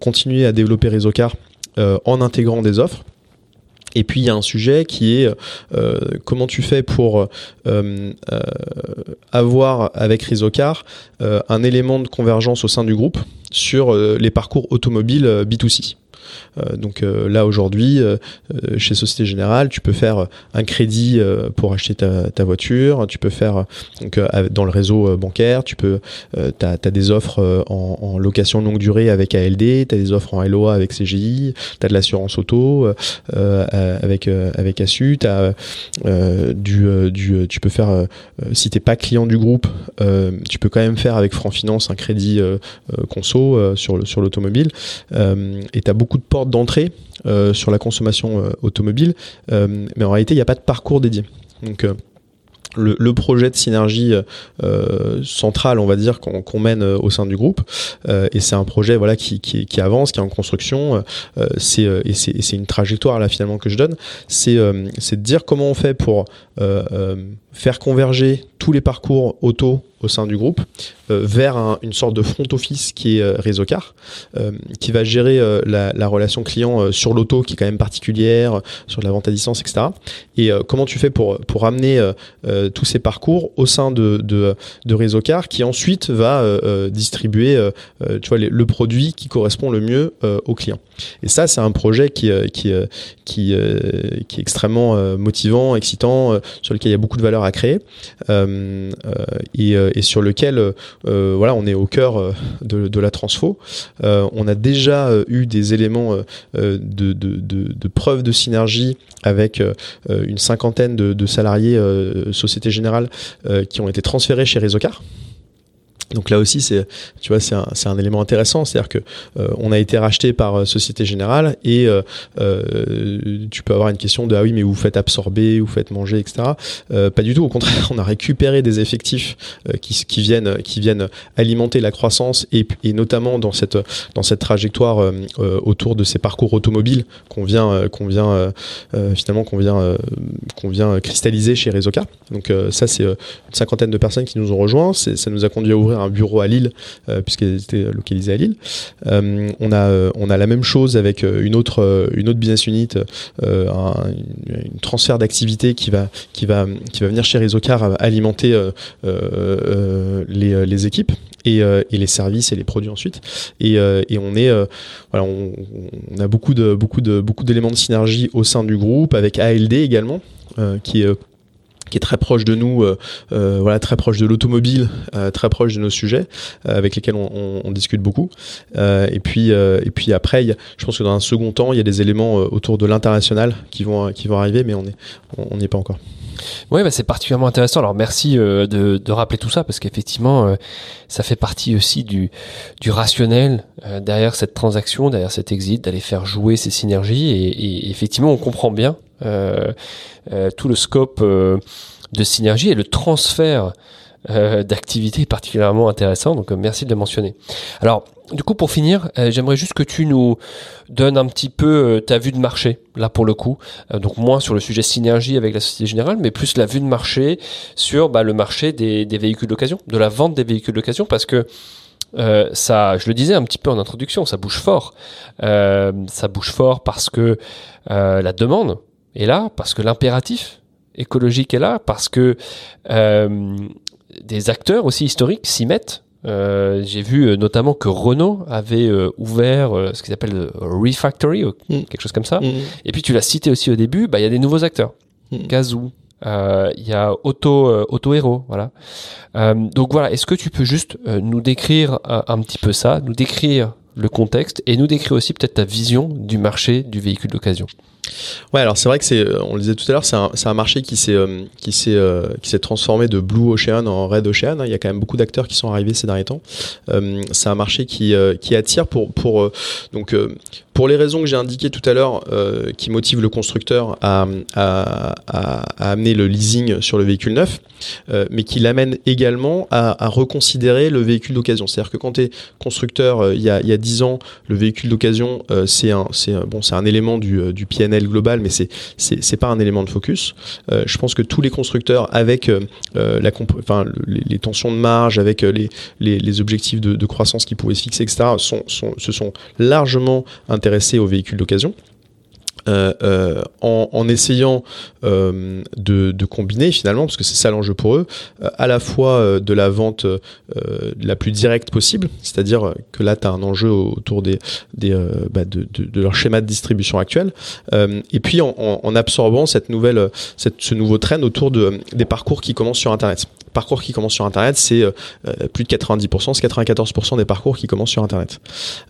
continuer à développer ResoCar en intégrant des offres. Et puis il y a un sujet qui est euh, comment tu fais pour euh, euh, avoir avec Rizocar un élément de convergence au sein du groupe sur les parcours automobiles B2C. Euh, donc euh, là aujourd'hui, euh, chez Société Générale, tu peux faire un crédit pour acheter ta, voiture, tu peux faire donc dans le réseau bancaire, tu peux, tu as, des offres en, location longue durée avec ALD, tu as des offres en LOA avec CGI, tu as de l'assurance auto avec avec Assu, tu peux faire si t'es pas client du groupe, tu peux quand même faire avec Franc Finance un crédit conso sur sur l'automobile. Et tu as beaucoup de portes d'entrée euh, sur la consommation euh, automobile, euh, mais en réalité, il n'y a pas de parcours dédié. Donc, le, projet de synergie euh, central, on va dire, qu'on mène au sein du groupe. Et c'est un projet voilà qui, qui, avance, qui est en construction. Et c'est une trajectoire là finalement que je donne. C'est de dire comment on fait pour faire converger tous les parcours auto au sein du groupe euh, vers une sorte de front office qui est euh, Réseaucar, euh, qui va gérer la, la, relation client sur l'auto qui est quand même particulière, sur la vente à distance, etc. Et comment tu fais pour, pour amener tous ces parcours au sein de, de, de Réseaucar qui ensuite va distribuer tu vois, le produit qui correspond le mieux au client. Et ça, c'est un projet qui, qui, qui, qui est extrêmement motivant, excitant, sur lequel il y a beaucoup de valeur à créer. et, et sur lequel euh, voilà, on est au cœur de, la transfo. Euh, on a déjà eu des éléments de, preuve de synergie avec une cinquantaine de, salariés Société Générale qui ont été transférés chez Réseaucar. Donc là aussi, c'est, tu vois, c'est un, élément intéressant, c'est-à-dire que euh, on a été racheté par euh, Société Générale et euh, euh, tu peux avoir une question de ah oui, mais vous faites absorber, vous faites manger, etc. pas du tout. Au contraire, on a récupéré des effectifs qui, qui viennent qui viennent alimenter la croissance et, et notamment dans cette dans cette trajectoire autour de ces parcours automobiles qu'on vient qu'on vient finalement qu'on vient qu'on vient cristalliser chez Rezoka. Donc ça, c'est une cinquantaine de personnes qui nous ont rejoints. Ça nous a conduit à ouvrir un bureau à Lille, euh, puisqu'elle était localisée à Lille. Euh, on, a, euh, on a la même chose avec une autre, une autre business unit, un, transfert d'activité qui va, qui, va, qui va venir chez Resocar alimenter les, les équipes. Et, les services et les produits ensuite. Et, et on est, on, a beaucoup de beaucoup de beaucoup d'éléments de synergie au sein du groupe avec ALD également, qui est qui est très proche de nous, euh, euh, voilà, très proche de l'automobile, euh, très proche de nos sujets, avec lesquels on, discute beaucoup. et puis, et puis après, y a, je pense que dans un second temps, il y a des éléments autour de l'international qui vont, qui vont arriver, mais on est, on n'y est pas encore. Oui, bah c'est particulièrement intéressant. Alors merci de, rappeler tout ça parce qu'effectivement, ça fait partie aussi du, rationnel derrière cette transaction, derrière cet exit, d'aller faire jouer ces synergies. Et, effectivement, on comprend bien tout le scope euh, de synergie et le transfert d'activité est particulièrement intéressant. Donc merci de le mentionner. Alors du coup, pour finir, j'aimerais juste que tu nous donnes un petit peu ta vue de marché, là pour le coup. donc moins sur le sujet synergie avec la Société Générale, mais plus la vue de marché sur bah, le marché des, des véhicules d'occasion, de la vente des véhicules d'occasion, parce que ça, je le disais un petit peu en introduction, ça bouge fort. ça bouge fort parce que la demande est là, parce que l'impératif écologique est là, parce que euh, des acteurs aussi historiques s'y mettent. Euh, j'ai vu euh, notamment que Renault avait euh, ouvert euh, ce qu'ils appellent Refactory, ou mm. quelque chose comme ça. Mm. Et puis tu l'as cité aussi au début, bah il y a des nouveaux acteurs. Mm. Gazoo, il y a Auto Auto Hero, voilà. donc voilà, est-ce que tu peux juste nous décrire un petit peu ça, nous décrire le contexte et nous décrire aussi peut-être ta vision du marché du véhicule d'occasion? Ouais, alors c'est vrai que c'est, on le disait tout à l'heure, c'est un, un, marché qui s'est, euh, qui s'est, euh, qui s'est transformé de Blue Ocean en Red Ocean. Il y a quand même beaucoup d'acteurs qui sont arrivés ces derniers temps. Euh, c'est un marché qui, qui attire pour, pour donc pour les raisons que j'ai indiquées tout à l'heure, qui motivent le constructeur à, à, amener le leasing sur le véhicule neuf, mais qui l'amène également à, reconsidérer le véhicule d'occasion. C'est-à-dire que quand tu es constructeur, il y a, il y a 10 ans, le véhicule d'occasion, c'est un, c'est bon, c'est un élément du, du Global, mais c'est c'est pas un élément de focus. Euh, je pense que tous les constructeurs, avec euh, euh, enfin, les, tensions de marge, avec les, les, objectifs de, croissance qu'ils pouvaient se fixer, etc., sont, sont, se sont largement intéressés aux véhicules d'occasion. Euh, euh, en, essayant euh, de, combiner finalement, parce que c'est ça l'enjeu pour eux, à la fois de la vente la plus directe possible, c'est-à-dire que là tu as un enjeu autour des, bah de, leur schéma de distribution actuel, et puis en, absorbant cette nouvelle, ce nouveau train autour de, des parcours qui commencent sur Internet parcours qui commencent sur Internet, c'est plus de 90%, c'est 94% des parcours qui commencent sur Internet.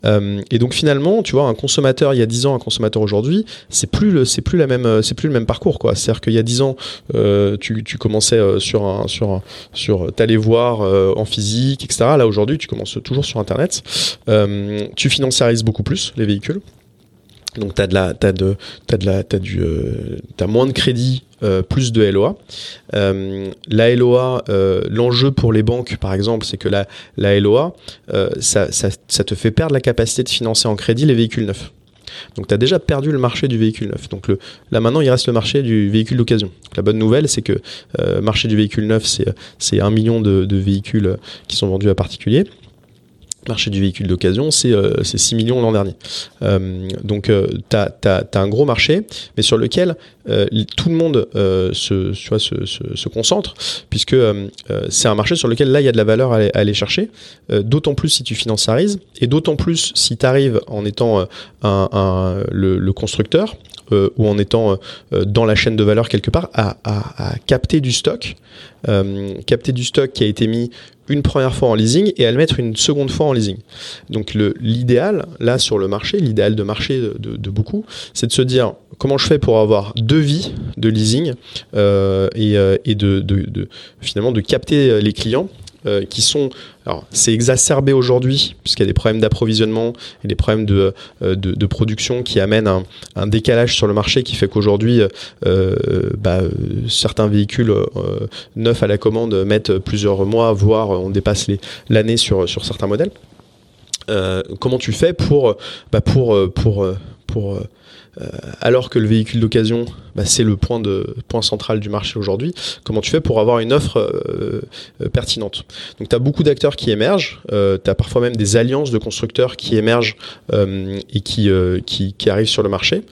Et donc finalement, tu vois, un consommateur il y a 10 ans, un consommateur aujourd'hui, c'est plus le c'est plus la même euh, c'est plus le même parcours quoi c'est-à-dire qu'il y a dix ans euh, tu, commençais euh, sur un sur sur t'allais voir en physique etc là aujourd'hui tu commences toujours sur internet tu financiarises beaucoup plus les véhicules donc t'as de la t'as de t'as de la t'as du moins de crédit plus de LOA. la LOA, l'enjeu pour les banques, par exemple, c'est que la, la LOA, ça, ça, ça te fait perdre la capacité de financer en crédit les véhicules neufs. Donc tu as déjà perdu le marché du véhicule neuf. Donc le, là maintenant, il reste le marché du véhicule d'occasion. La bonne nouvelle, c'est que euh, marché du véhicule neuf, c'est un million de, de, véhicules qui sont vendus à particuliers marché du véhicule d'occasion, c'est 6 euh, millions l'an dernier. Euh, donc tu as, un gros marché, mais sur lequel euh, tout le monde se, se, se, concentre, puisque c'est un marché sur lequel là, il y a de la valeur à aller, chercher, d'autant plus si tu finances Sarise, et d'autant plus si tu arrives en étant un, le, constructeur, ou en étant dans la chaîne de valeur quelque part, à, à capter du stock, capter du stock qui a été mis une première fois en leasing et à le mettre une seconde fois en leasing. Donc l'idéal, là sur le marché, l'idéal de marché de, beaucoup, c'est de se dire comment je fais pour avoir deux vies de leasing euh, et, euh, de, de, finalement de capter les clients euh, qui sont. Alors, c'est exacerbé aujourd'hui, puisqu'il y a des problèmes d'approvisionnement et des problèmes de, euh, de, production qui amènent un, décalage sur le marché qui fait qu'aujourd'hui, euh, bah, certains véhicules neufs à la commande mettent plusieurs mois, voire on dépasse l'année sur, sur certains modèles. comment tu fais pour, bah, pour, pour, pour alors que le véhicule d'occasion, bah, c'est le point, de, point central du marché aujourd'hui, comment tu fais pour avoir une offre euh, euh, pertinente? Donc tu as beaucoup d'acteurs qui émergent, tu as parfois même des alliances de constructeurs qui émergent et qui, qui, arrivent sur le marché.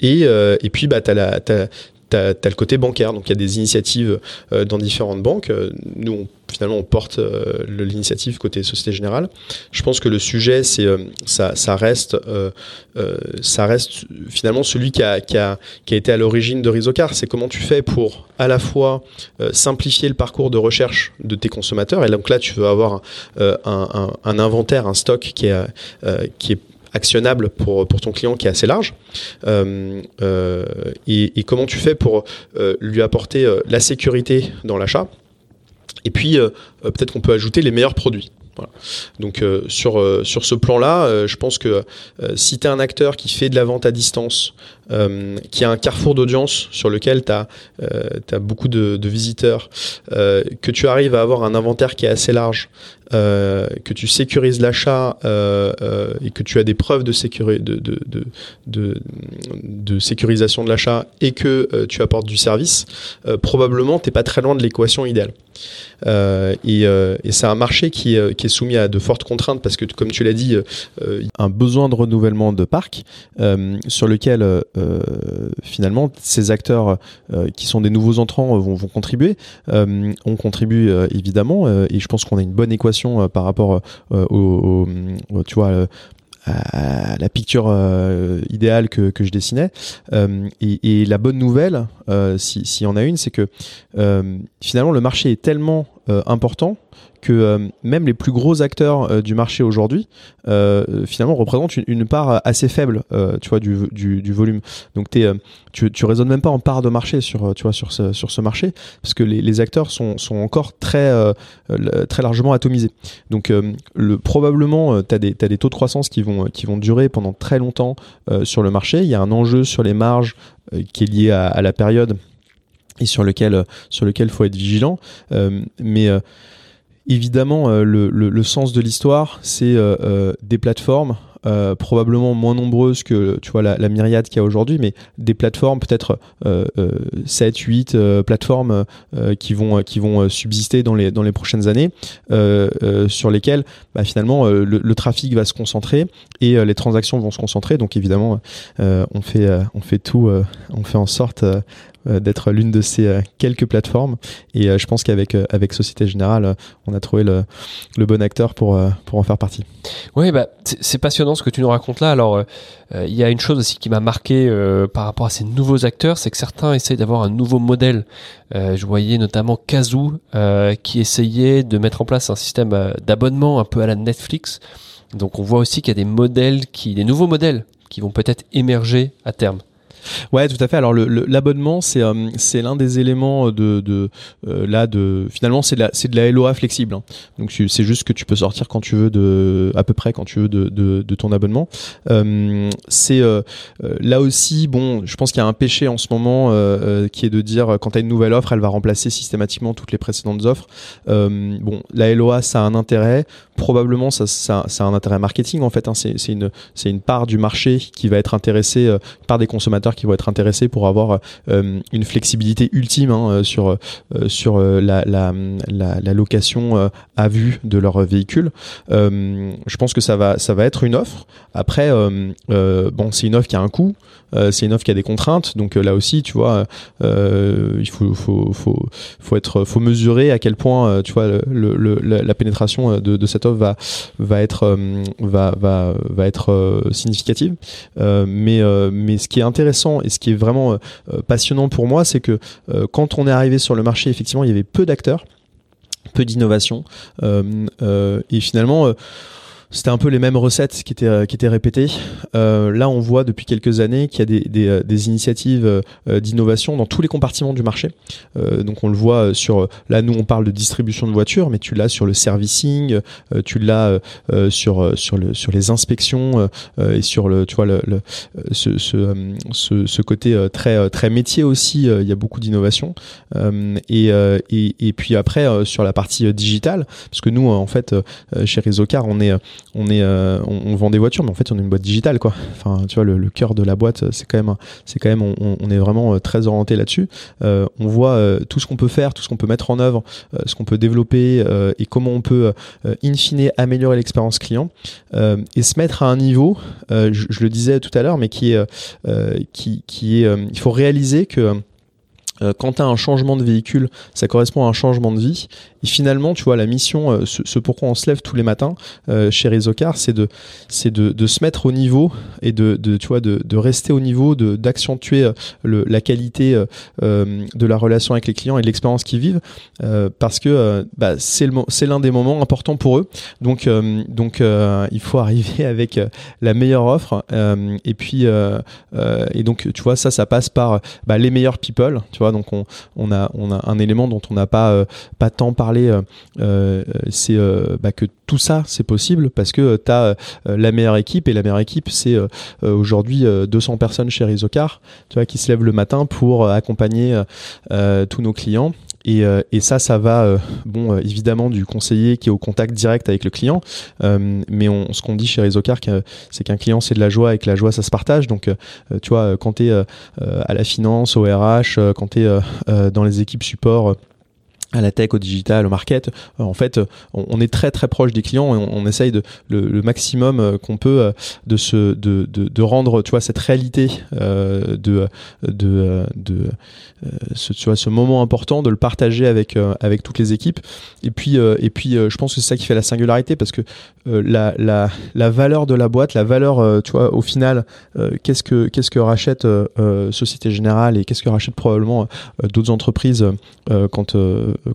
Et, et, puis bah, tu as, tu as, le côté bancaire. Donc il y a des initiatives euh, dans différentes banques. Euh, nous, finalement, on porte euh, l'initiative côté Société Générale. Je pense que le sujet, c'est ça, reste, ça reste finalement celui qui a, qui a, qui a été à l'origine de Rizocar. C'est comment tu fais pour à la fois simplifier le parcours de recherche de tes consommateurs. Et donc là, tu veux avoir un, inventaire, un stock qui est actionnable pour, pour ton client qui est assez large euh, euh, et, comment tu fais pour euh, lui apporter la sécurité dans l'achat et puis peut-être qu'on peut ajouter les meilleurs produits. Donc sur, sur ce plan-là, je pense que si tu es un acteur qui fait de la vente à distance, qui a un carrefour d'audience sur lequel tu as, as, beaucoup de, visiteurs, que tu arrives à avoir un inventaire qui est assez large, euh, que tu sécurises l'achat euh, euh, et que tu as des preuves de, de, de, de, sécurisation de l'achat et que tu apportes du service, probablement tu n'es pas très loin de l'équation idéale. et, et c'est un marché qui, qui, est soumis à de fortes contraintes parce que, comme tu l'as dit, un besoin de renouvellement de parc sur lequel finalement ces acteurs qui sont des nouveaux entrants vont, vont contribuer. on contribue évidemment et je pense qu'on a une bonne équation euh, par rapport euh, au, tu vois, à la picture euh, idéale que, je dessinais. et, la bonne nouvelle, s'il si y en a une, c'est que finalement le marché est tellement important que euh, même les plus gros acteurs euh, du marché aujourd'hui, euh, finalement, représentent une, part assez faible, tu vois, du, volume. Donc, es, tu, tu raisonnes même pas en part de marché sur, tu vois, sur ce, sur ce marché, parce que les, acteurs sont, sont encore très, très largement atomisés. Donc, le, probablement, tu as, des, as des taux de croissance qui vont, qui vont durer pendant très longtemps sur le marché. Il y a un enjeu sur les marges qui est lié à, à, la période et sur lequel sur lequel faut être vigilant mais Évidemment, euh, le, le, sens de l'histoire, c'est euh, euh, des plateformes euh, probablement moins nombreuses que tu vois la, la myriade qu'il y a aujourd'hui, mais des plateformes peut-être euh, 7, 8 plateformes qui vont qui vont subsister dans les dans les prochaines années, sur lesquelles bah, finalement le, le, trafic va se concentrer et les transactions vont se concentrer. Donc évidemment, on fait on fait tout, on fait en sorte euh, d'être l'une de ces euh, quelques plateformes. Et euh, je pense qu'avec avec Société Générale, on a trouvé le, bon acteur pour, pour en faire partie. Oui, bah, c'est passionnant ce que tu nous racontes là. Alors, il y a une chose aussi qui m'a marqué par rapport à ces nouveaux acteurs, c'est que certains essayent d'avoir un nouveau modèle. je voyais notamment Kazoo qui essayait de mettre en place un système d'abonnement un peu à la Netflix. Donc on voit aussi qu'il y a des modèles des nouveaux modèles qui vont peut-être émerger à terme. Ouais, tout à fait. Alors l'abonnement, c'est euh, c'est l'un des éléments de, de euh, là de finalement c'est de la c'est de la LOA flexible. Hein. Donc c'est juste que tu peux sortir quand tu veux de à peu près quand tu veux de de, ton abonnement. Euh, c'est là aussi bon, je pense qu'il y a un péché en ce moment qui est de dire quand tu as une nouvelle offre, elle va remplacer systématiquement toutes les précédentes offres. bon, la LOA ça a un intérêt, probablement ça ça, a un intérêt marketing en fait. Hein. C'est une c'est une part du marché qui va être intéressée par des consommateurs qui vont être intéressés pour avoir euh, une flexibilité ultime hein, euh, sur euh, sur la, la, la, location à vue de leur véhicule. je pense que ça va ça va être une offre. Après, bon, c'est une offre qui a un coût. c'est une offre qui a des contraintes, donc là aussi, tu vois, il faut, faut, faut, faut, être, faut mesurer à quel point, tu vois, la, pénétration de, de, cette offre va, va être, va, va, va être significative. mais, mais ce qui est intéressant et ce qui est vraiment euh, euh, passionnant pour moi, c'est que euh, quand on est arrivé sur le marché, effectivement, il y avait peu d'acteurs peu d'innovation et finalement c'était un peu les mêmes recettes qui étaient, euh, qui étaient répétées. Euh, là, on voit depuis quelques années qu'il y a des, des, euh, des initiatives d'innovation dans tous les compartiments du marché. donc, on le voit sur. Là, nous, on parle de distribution de voitures, mais tu l'as sur le servicing, tu l'as sur sur le sur les inspections et sur le tu vois le, le ce, ce, ce, ce, côté très très métier aussi. il y a beaucoup d'innovation et, et, et puis après sur la partie digitale, parce que nous, en fait, chez Rizocar, on est euh, on, vend des voitures mais en fait on est une boîte digitale quoi le, cœur de la boîte c'est quand même c'est quand même on, est vraiment euh, très orienté là-dessus euh, on voit tout ce qu'on peut faire tout ce qu'on peut mettre en œuvre ce qu'on peut développer et comment on peut in fine améliorer l'expérience client et se mettre à un niveau je, le disais tout à l'heure mais qui est qui est il faut réaliser que quand tu as un changement de véhicule, ça correspond à un changement de vie. Et finalement, tu vois, la mission, euh, ce, pourquoi on se lève tous les matins euh, chez Rezocar, c'est de, c'est de, se mettre au niveau et de, tu vois, de, rester au niveau, de, d'accentuer euh, le, la qualité de la relation avec les clients et de l'expérience qu'ils vivent, parce que bah, c'est, le, c'est l'un des moments importants pour eux. Donc, donc il faut (laughs) arriver avec la meilleure offre. et puis, et donc, tu vois, ça, ça passe par bah, les meilleurs people. Tu vois, donc on, on a, on a un élément dont on n'a pas, pas tant parlé euh, euh, c'est euh, bah, que tout ça c'est possible parce que tu as la meilleure équipe et la meilleure équipe c'est aujourd'hui 200 personnes chez Rizocar tu vois qui se lèvent le matin pour accompagner tous nos clients et, et, ça, ça va, bon, évidemment, du conseiller qui est au contact direct avec le client. mais on, ce qu'on dit chez Rizocar, c'est qu'un client, c'est de la joie et que la joie, ça se partage. Donc, tu vois, quand tu es à la finance, au RH, quand tu es dans les équipes support, à la tech, au digital, au market. Euh, en fait, on, est très très proche des clients et on, essaye de le, maximum euh, qu'on peut euh, de se de, de, de, rendre, tu vois, cette réalité de de de, ce, tu vois, ce moment important, de le partager avec avec toutes les équipes. Et puis et puis, je pense que c'est ça qui fait la singularité parce que la, la la valeur de la boîte, la valeur, tu vois, au final, qu'est-ce que qu'est-ce que rachète Société Générale et qu'est-ce que rachète probablement d'autres entreprises quand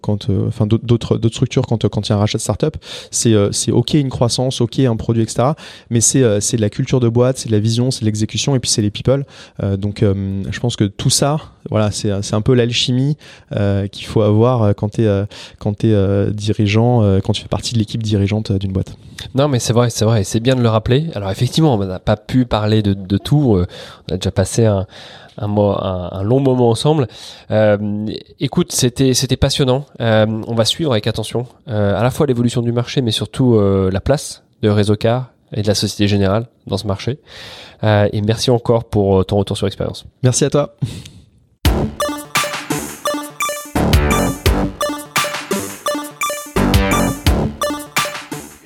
quand, euh, enfin d'autres d'autres structures quand quand il y a un rachat de startup, c'est euh, c'est ok une croissance, ok un produit, etc. Mais c'est euh, c'est la culture de boîte, c'est la vision, c'est l'exécution et puis c'est les people. donc je pense que tout ça, voilà, c'est c'est un peu l'alchimie qu'il faut avoir quand tu es quand t'es dirigeant, quand tu fais partie de l'équipe dirigeante d'une boîte. Non, mais c'est vrai, c'est vrai, c'est bien de le rappeler. Alors effectivement, on n'a pas pu parler de, de tout. on a déjà passé un, un, un, long moment ensemble. Euh, écoute, c'était c'était passionnant. Euh, on va suivre avec attention euh, à la fois l'évolution du marché, mais surtout euh, la place de Réseau Car et de la Société Générale dans ce marché. Euh, et merci encore pour ton retour sur expérience. Merci à toi.